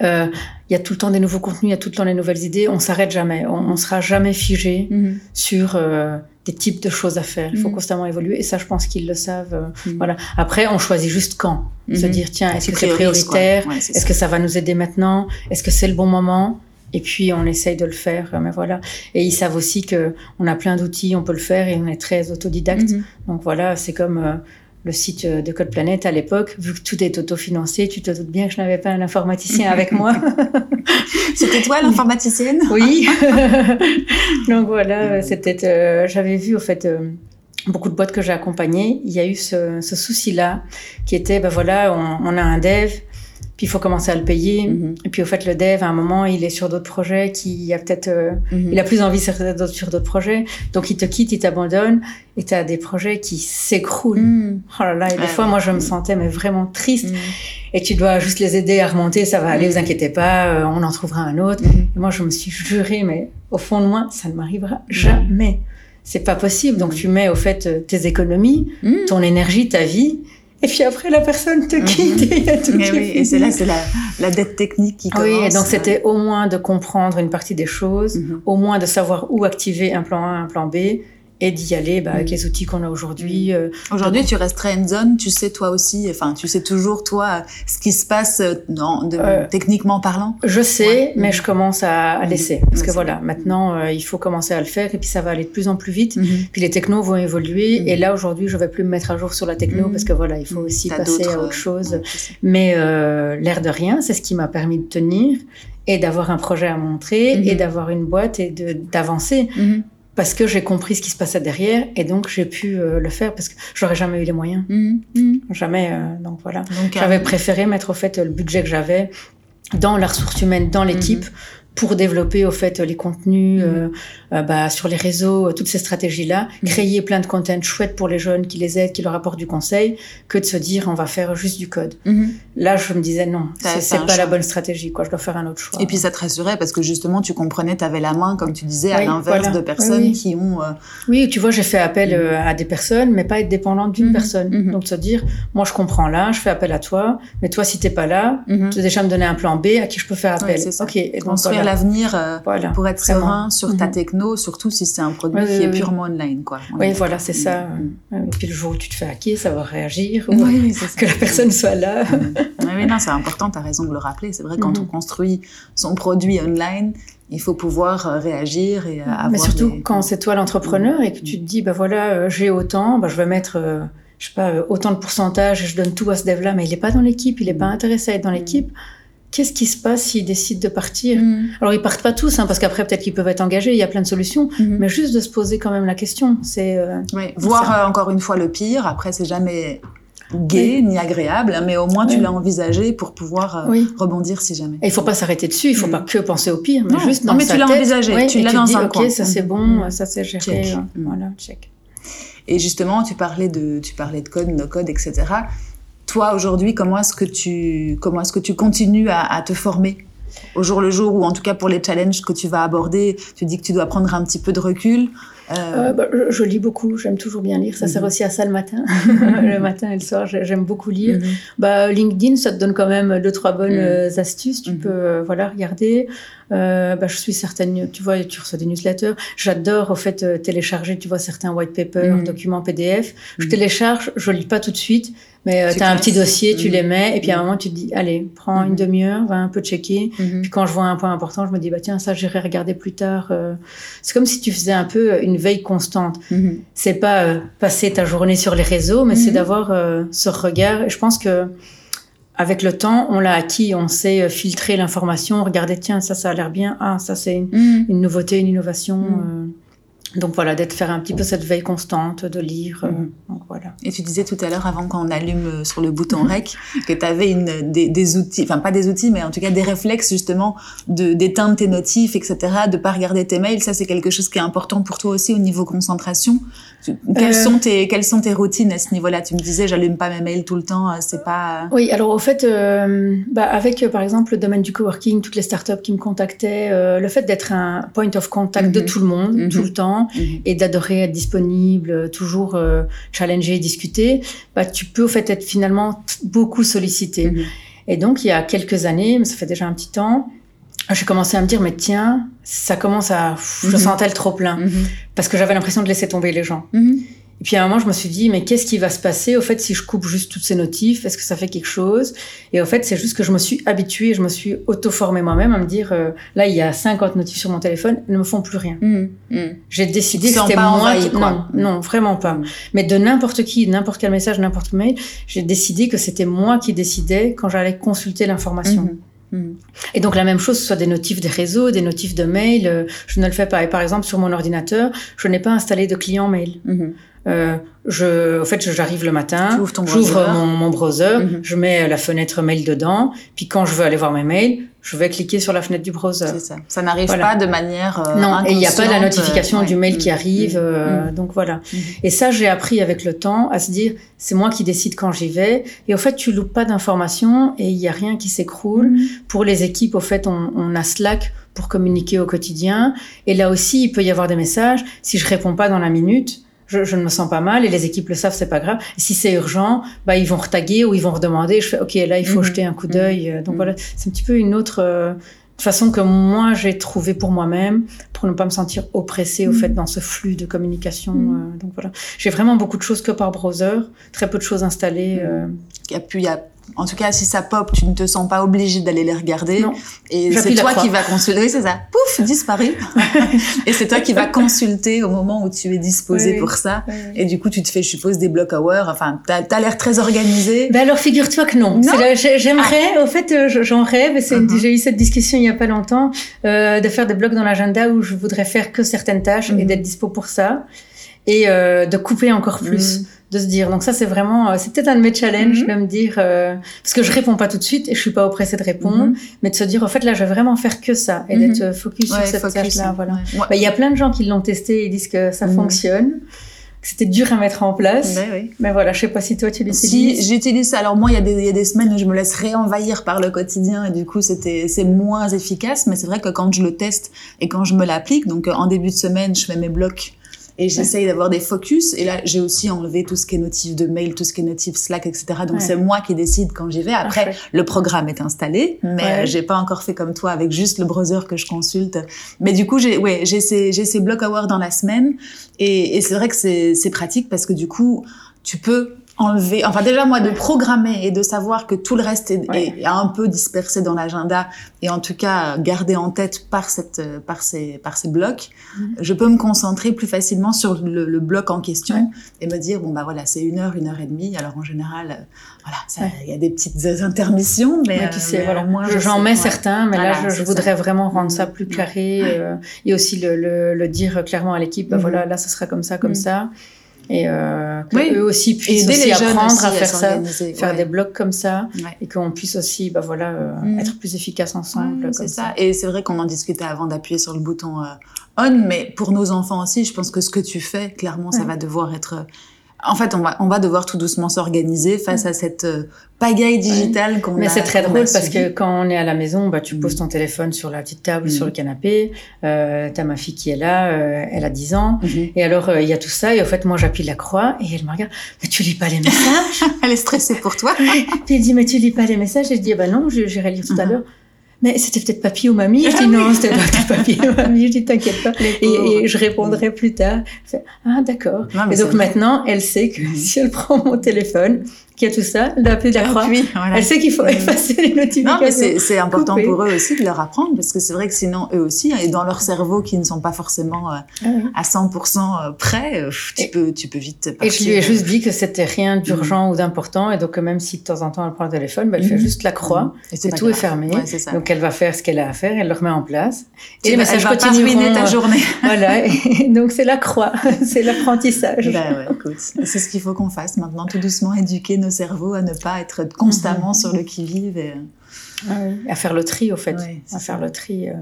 Euh, Il y a tout le temps des nouveaux contenus, il y a tout le temps des nouvelles idées, on s'arrête jamais, on, on sera jamais figé sur euh, des types de choses à faire. Il faut Mhm. constamment évoluer et ça je pense qu'ils le savent. euh, Mhm. Voilà. Après on choisit juste quand, se Mhm. dire tiens est-ce que c'est prioritaire? Ouais, est-ce que ça va nous aider maintenant? Est-ce que c'est le bon moment? Et puis on essaye de le faire, euh, mais voilà. Et ils savent aussi que on a plein d'outils, on peut le faire et on est très autodidacte. Mhm. Donc voilà, c'est comme euh, le site euh, de Code Planète à l'époque, vu que tout est autofinancé, tu te doutes bien que je n'avais pas un informaticien avec moi. C'était toi l'informaticienne? Oui. Donc voilà, c'était. euh, J'avais vu au fait. euh, Beaucoup de boîtes que j'ai accompagnées, il y a eu ce, ce souci-là, qui était, ben voilà, on, on a un dev, puis il faut commencer à le payer. Mhm. Et puis au fait, le dev, à un moment, il est sur d'autres projets, qui a peut-être, euh, Mhm. il a plus envie sur d'autres sur d'autres projets, donc il te quitte, il t'abandonne, et tu as des projets qui s'écroulent. Mhm. Oh là là, et des fois, ouais. moi, je me sentais mais vraiment triste. Mhm. Et tu dois juste les aider à remonter, ça va aller, vous inquiétez pas, euh, on en trouvera un autre. Et moi, je me suis juré, mais au fond de moi, ça ne m'arrivera jamais. C'est pas possible. Donc, tu mets au fait euh, tes économies, ton énergie, ta vie, et puis après, la personne te Mhm. quitte et il y a tout Mais qui oui, est et c'est là, c'est la, la dette technique qui commence. Oui, et donc c'était au moins de comprendre une partie des choses, Mhm. au moins de savoir où activer un plan A, un plan B, et d'y aller bah, avec Mm. les outils qu'on a aujourd'hui. euh, Aujourd'hui, tu restes très hands-on, tu sais toi aussi, enfin, tu sais toujours toi ce qui se passe euh, dans, de- Euh, techniquement parlant? Je sais, Ouais. mais je commence à, à laisser. Parce que voilà, maintenant, euh, il faut commencer à le faire et puis ça va aller de plus en plus vite. Mhm. Puis les technos vont évoluer. Et là, aujourd'hui, je vais plus me mettre à jour sur la techno parce que voilà, il faut aussi passer à autre chose. Mais l'air de rien, c'est ce qui m'a permis de tenir et d'avoir un projet à montrer et d'avoir une boîte et d'avancer Mhm. Parce que j'ai compris ce qui se passait derrière et donc j'ai pu euh, le faire parce que j'aurais jamais eu les moyens. Mhm. Mhm. Jamais. euh, donc voilà. J'avais euh, préféré mettre au fait le budget que j'avais dans la ressource humaine, dans l'équipe, pour développer au fait les contenus Mhm. euh, euh, bah, sur les réseaux, euh, toutes ces stratégies-là, Mhm. créer plein de content chouettes pour les jeunes qui les aident, qui leur apportent du conseil, que de se dire on va faire juste du code. mhm. Là, je me disais non, c'est pas la bonne stratégie, quoi. Je dois faire un autre choix. Et puis ça te rassurait parce que justement tu comprenais, tu avais la main, comme tu disais, à Oui, l'inverse voilà. de personnes Oui, oui. qui ont. euh, Oui, tu vois, j'ai fait appel à des personnes, mais pas être dépendante d'une personne. Donc, se dire, moi, je comprends là, je fais appel à toi, mais toi, si t'es pas là, tu dois déjà me donner un plan B à qui je peux faire appel. Ouais, c'est ça. ok, et donc. L'avenir euh, Voilà. pour être Vraiment. serein sur ta Mhm. techno, surtout si c'est un produit Oui, qui est purement online, quoi. On Oui, voilà, c'est ça. Mhm. Et puis le jour où tu te fais hacker, ça va réagir. Ou Oui. Que la personne soit là. Mhm. Oui, non, c'est important, tu as raison de le rappeler. C'est vrai, quand on construit son produit online, il faut pouvoir euh, réagir et euh, avoir. Mais surtout quand c'est toi l'entrepreneur et que tu te dis, bah voilà, j'ai autant, bah, je vais mettre, je sais pas, autant de pourcentage et je donne tout à ce dev-là, mais il n'est pas dans l'équipe, il n'est pas intéressé à être dans l'équipe. Qu'est-ce qui se passe s'il décide de partir? Mhm. Alors ils partent pas tous, hein, parce qu'après peut-être qu'ils peuvent être engagés, il y a plein de solutions, Mhm. mais juste de se poser quand même la question. C'est euh, Oui, voir euh, encore une fois le pire. Après, c'est jamais gai ni agréable, hein, mais au moins tu Oui. l'as envisagé pour pouvoir euh, oui. rebondir si jamais. Et il faut pas s'arrêter dessus, il faut Mhm. pas que penser au pire, mais Non, juste non, dans mais sa tu l'as envisagé, ouais, tu l'as dans dis, un ok, coin. ça c'est Mhm. bon, ça c'est géré, Check. voilà, check. Et justement, tu parlais de, tu parlais de code, no code, etc. Toi, aujourd'hui, comment est-ce que tu, continues à, à te former au jour le jour, ou en tout cas pour les challenges que tu vas aborder? Tu dis que tu dois prendre un petit peu de recul. Euh, Euh, bah, je, je lis beaucoup, j'aime toujours bien lire. Ça Mhm. sert aussi à ça le matin. le matin et le soir, j'ai- j'aime beaucoup lire. mhm. Bah, LinkedIn, ça te donne quand même deux, trois bonnes Mhm. euh, astuces. Tu Mhm. peux voilà, regarder. Euh, bah, je suis certaines, tu vois, tu reçois des newsletters. J'adore, au fait, euh, télécharger, tu vois, certains white papers, Mhm. documents PDF. Je Mhm. télécharge, je lis pas tout de suite, mais euh, Tu as un petit dossier, tu Mhm. les mets, et puis à un Mhm. moment, tu te dis, allez, prends Mhm. une demi-heure, va un peu checker. Mhm. Puis quand je vois un point important, je me dis, bah tiens, ça, j'irai regarder plus tard. C'est comme si tu faisais un peu une veille constante. Mhm. C'est pas euh, passer ta journée sur les réseaux, mais c'est Mhm. d'avoir euh, ce regard. Et je pense que avec le temps, on l'a acquis, on sait euh, filtrer l'information, regarder, tiens, ça, ça a l'air bien, ah, ça, c'est une, Mhm. une nouveauté, une innovation. Mhm. euh. Donc voilà, d'être faire un petit peu cette veille constante, de lire. euh, Mhm. donc voilà. Et tu disais tout à l'heure, avant qu'on allume euh, sur le bouton Mhm. REC, que tu avais une, des, des outils, enfin pas des outils, mais en tout cas des réflexes justement de d'éteindre tes notifs, etc., de pas regarder tes mails. Ça, c'est quelque chose qui est important pour toi aussi au niveau concentration. Tu- Quelles, Euh. sont, tes, quelles sont tes routines à ce niveau-là? Tu me disais, j'allume pas mes mails tout le temps, c'est pas... Oui, alors au fait, euh, bah, avec par exemple le domaine du coworking, toutes les startups qui me contactaient, le fait d'être un point of contact de Mhm. tout le monde, tout le temps, et d'adorer être disponible, toujours euh, challenger discuter, bah, tu peux au fait être finalement beaucoup sollicité. Mhm. Et donc il y a quelques années, mais ça fait déjà un petit temps, j'ai commencé à me dire mais tiens, ça commence à, pff, je Mhm. sentais le trop plein Mhm. parce que j'avais l'impression de laisser tomber les gens. Et puis à un moment, je me suis dit, mais qu'est-ce qui va se passer au fait si je coupe juste toutes ces notifs? Est-ce que ça fait quelque chose? Et au fait, c'est juste que je me suis habituée, je me suis auto-formée moi-même à me dire, euh, là, il y a 50 notifs sur mon téléphone, ils ne me font plus rien. Mhm. Mhm. J'ai décidé que c'était moi qui... Non, non, vraiment pas. Mais de n'importe qui, n'importe quel message, n'importe quel mail, j'ai décidé que c'était moi qui décidais quand j'allais consulter l'information. Et donc la même chose, que ce soit des notifs des réseaux, des notifs de mail, euh, je ne le fais pas. Et par exemple, sur mon ordinateur, je n'ai pas installé de client mail. Euh, je, en fait, j'arrive le matin, j'ouvre browser. mon, mon browser, Mhm. je mets la fenêtre mail dedans, puis quand je veux aller voir mes mails, je vais cliquer sur la fenêtre du browser. Ça. Ça n'arrive Voilà. pas de manière euh, non, et il n'y a pas la inconsciente, notification euh, du mail qui Mhm. arrive, euh, Mhm. donc voilà. Et ça, j'ai appris avec le temps à se dire, c'est moi qui décide quand j'y vais, et au fait, tu loupes pas d'informations et il y a rien qui s'écroule. Pour les équipes, au fait, on, on a Slack pour communiquer au quotidien. Et là aussi, il peut y avoir des messages. Si je réponds pas dans la minute, je, je ne me sens pas mal et les équipes le savent, c'est pas grave. Et si c'est urgent, bah, ils vont retaguer ou ils vont redemander. Je fais, OK, là, il faut Mhm. jeter un coup d'œil. Euh, Donc Mhm. voilà, c'est un petit peu une autre, euh, façon que moi j'ai trouvé pour moi-même, pour ne pas me sentir oppressée au fait dans ce flux de communication. euh, donc voilà, j'ai vraiment beaucoup de choses que par browser, très peu de choses installées. euh, Il y a plus, il y a en tout cas, si ça pop, tu ne te sens pas obligé d'aller les regarder. Non. Et c'est toi croix. qui vas consulter. Oui, c'est ça? Pouf, disparu. et c'est toi qui vas consulter au moment où tu es disposé Oui. pour ça. Et du coup, tu te fais, je suppose, des block hours. Enfin, t'as as, l'air très organisé. Ben alors figure-toi que non. Non J'aimerais, au fait, euh, je- j'en rêve. Mhm. J'ai eu cette discussion il y a pas longtemps euh, de faire des blocs dans l'agenda où je voudrais faire que certaines tâches et Mhm. d'être dispo pour ça et euh, de couper encore plus. Mhm. De se dire. Donc ça, c'est vraiment, euh, c'est peut-être un de mes challenges Mhm. de me dire euh, parce que je réponds pas tout de suite et je suis pas oppressée de répondre, Mhm. mais de se dire, au fait, là, je vais vraiment faire que ça et Mhm. d'être euh, focus Ouais, sur cette tâche-là. Voilà. Ouais. Ben, Il y a plein de gens qui l'ont testé et disent que ça Mhm. fonctionne, que c'était dur à mettre en place. Ouais. Mais voilà, je sais pas si toi tu Si l'utilises. j'utilise ça, alors moi il y, a des, il y a des semaines où je me laisse réenvahir par le quotidien et du coup c'était c'est moins efficace, mais c'est vrai que quand je le teste et quand je me l'applique, donc euh, en début de semaine je fais mes blocs et j'essaye d'avoir des focus et là j'ai aussi enlevé tout ce qui est notif de mail, tout ce qui est notif Slack, etc. Donc Ouais. c'est moi qui décide quand j'y vais. Après Parfait. le programme est installé, mais Ouais. j'ai pas encore fait comme toi avec juste le browser que je consulte. Mais du coup j'ai ouais j'ai ces j'ai ces block hours dans la semaine et, et c'est vrai que c'est c'est pratique parce que du coup tu peux enlever, enfin déjà moi de programmer et de savoir que tout le reste est, Ouais. est un peu dispersé dans l'agenda et en tout cas gardé en tête par cette euh, par ces par ces blocs, Mhm. je peux me concentrer plus facilement sur le, le bloc en question Ouais. et me dire bon bah voilà c'est une heure une heure et demie alors en général euh, voilà ça- Ouais. il y a des petites intermissions mais, tu euh, sais, mais voilà. Je- je J'en mets certains, mais Voilà, là, je, voudrais ça. vraiment rendre ça Mhm. plus carré euh, et aussi le, le, le dire clairement à l'équipe. Bah Mhm. voilà, là, ce sera comme ça, comme ça. Et euh, que Oui. eux aussi puissent aider aussi apprendre aussi à faire ça, faire ouais. des blocs comme ça, Ouais. et qu'on puisse aussi, bah voilà, euh, Mhm. être plus efficace ensemble. Ouais, c'est ça. Et c'est vrai qu'on en discutait avant d'appuyer sur le bouton euh, on, mais pour nos enfants aussi, je pense que ce que tu fais, clairement, ça va devoir être. En fait, on va, on va devoir tout doucement s'organiser face à cette euh, pagaille digitale qu'on a. Mais c'est très drôle parce que quand on est à la maison, bah, tu poses ton téléphone sur la petite table, sur le canapé. Euh, T'as ma fille qui est là, euh, elle a 10 ans. Mhm. Et alors, euh, il y a tout ça. Et au fait, moi, j'appuie la croix et elle me regarde. Mais tu lis pas les messages? Elle est stressée pour toi. Puis elle dit, mais tu lis pas les messages? Et je dis, bah non, j'irai lire tout à Mhm. l'heure. Mais c'était peut-être papy ou mamie. Je Ah dis, oui. non, c'était peut-être papy ou mamie. Je dis, t'inquiète pas. Et, et je répondrai plus tard. Ah, d'accord. Et donc maintenant, elle sait que Mhm. si elle prend mon téléphone, qu'il y a tout ça, elle doit appeler la croix. Appuie, voilà. Elle sait qu'il faut Mhm. effacer les notifications. Non, mais c'est c'est important Couper. pour eux aussi de leur apprendre parce que c'est vrai que sinon, eux aussi, et dans leur cerveau qui ne sont pas forcément euh, Ah à 100% prêts, euh, tu, Et- peux, tu peux vite Et partir. je lui ai juste dit que c'était rien d'urgent ou d'important. Et donc, euh, même si de temps en temps elle prend le téléphone, bah, elle fait Mhm. juste la croix. Et Et pas tout est fermé. Ouais, c'est. Donc, elle va faire ce qu'elle a à faire, elle le remet en place. Tu Et les vas- messages continueront. ta euh, journée. Voilà. Et donc, c'est la croix. c'est l'apprentissage. Bah ouais, écoute, c'est ce qu'il faut qu'on fasse maintenant, tout doucement, éduquer nos cerveaux à ne pas être constamment sur le qui-vive. et- Ah oui. À faire le tri, au fait. À faire le tri. euh.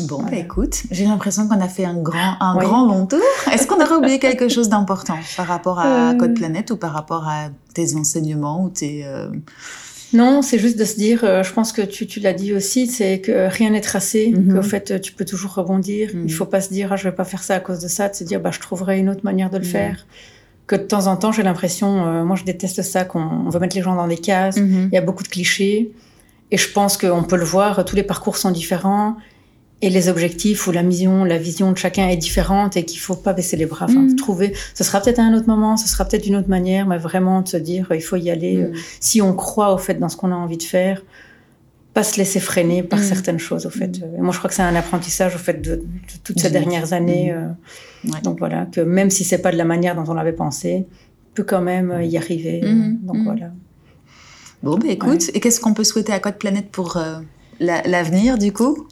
Bon, bah écoute, j'ai l'impression qu'on a fait un grand, un Oui. grand long tour. Est-ce qu'on aurait oublié quelque chose d'important par rapport à Euh. Code Planète ou par rapport à tes enseignements ou tes... euh, Non, c'est juste de se dire, euh, je pense que tu, tu l'as dit aussi, c'est que rien n'est tracé, Mhm. qu'au fait, euh, tu peux toujours rebondir. Mhm. Il faut pas se dire, ah, je vais pas faire ça à cause de ça, de se dire, bah, je trouverai une autre manière de le Mhm. faire. Que de temps en temps, j'ai l'impression, euh, moi je déteste ça, qu'on on veut mettre les gens dans des cases. Mhm. Il y a beaucoup de clichés. Et je pense qu'on peut le voir, tous les parcours sont différents. Et les objectifs ou la mission, la vision de chacun est différente et qu'il faut pas baisser les bras. Enfin, Mhm. trouver, ce sera peut-être à un autre moment, ce sera peut-être d'une autre manière, mais vraiment de se dire, il faut y aller. euh, Mhm. Si on croit au fait dans ce qu'on a envie de faire, pas se laisser freiner par Mhm. certaines choses, au fait. Et moi, je crois que c'est un apprentissage, au fait, de, de toutes ces dernières années. euh, Ouais. Donc voilà, que même si c'est pas de la manière dont on l'avait pensé, on peut quand même euh, y arriver. Donc voilà. Bon, bah écoute, et qu'est-ce qu'on peut souhaiter à Code Planète pour euh, la- l'avenir, du coup?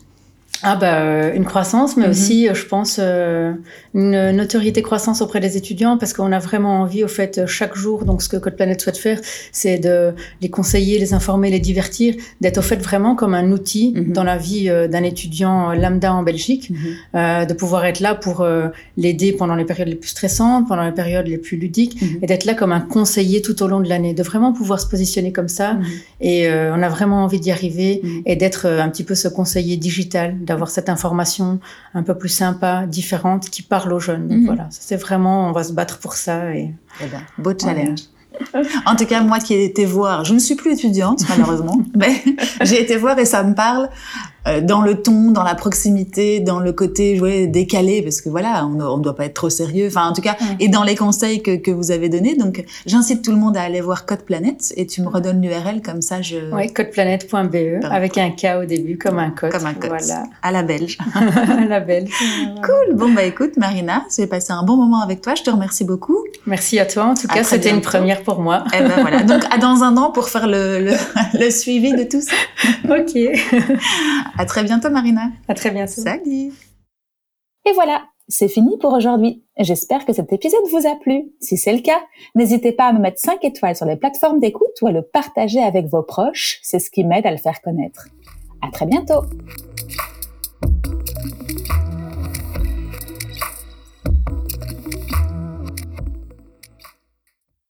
Ah bah euh, une croissance, mais Mhm. aussi, euh, je pense, euh, une notoriété croissance auprès des étudiants, parce qu'on a vraiment envie, au fait, chaque jour, donc ce que Code Planète souhaite faire, c'est de les conseiller, les informer, les divertir, d'être au fait vraiment comme un outil Mhm. dans la vie d'un étudiant lambda en Belgique, euh, de pouvoir être là pour euh, l'aider pendant les périodes les plus stressantes, pendant les périodes les plus ludiques, Mhm. et d'être là comme un conseiller tout au long de l'année, de vraiment pouvoir se positionner comme ça. Mhm. Et euh, on a vraiment envie d'y arriver Mhm. et d'être un petit peu ce conseiller digital, d'avoir cette information un peu plus sympa, différente, qui parle aux jeunes. Donc Mhm. voilà, c'est vraiment, on va se battre pour ça. Et... Eh ben, beau challenge. En tout cas, moi qui ai été voir, je ne suis plus étudiante malheureusement, mais j'ai été voir et ça me parle. Euh, dans le ton, dans la proximité, dans le côté jouer décalé, parce que voilà, on ne doit pas être trop sérieux. Enfin, en tout cas, et dans les conseils que, que vous avez donnés. Donc, j'incite tout le monde à aller voir Code Planète et tu me redonnes l'URL comme ça. Je... Oui, codeplanète.be avec un K au début, comme un code. Comme un code. Voilà. À la belge. à la belge. Cool. Bon, bah écoute, Marina, j'ai passé un bon moment avec toi. Je te remercie beaucoup. Merci à toi. En tout cas, c'était une première pour moi. Eh ben voilà. Donc, à dans un an pour faire le, le, le suivi de tout ça. ok. À très bientôt, Marina. À très bientôt. Salut. Et voilà, c'est fini pour aujourd'hui. J'espère que cet épisode vous a plu. Si c'est le cas, n'hésitez pas à me mettre 5 étoiles sur les plateformes d'écoute ou à le partager avec vos proches. C'est ce qui m'aide à le faire connaître. À très bientôt.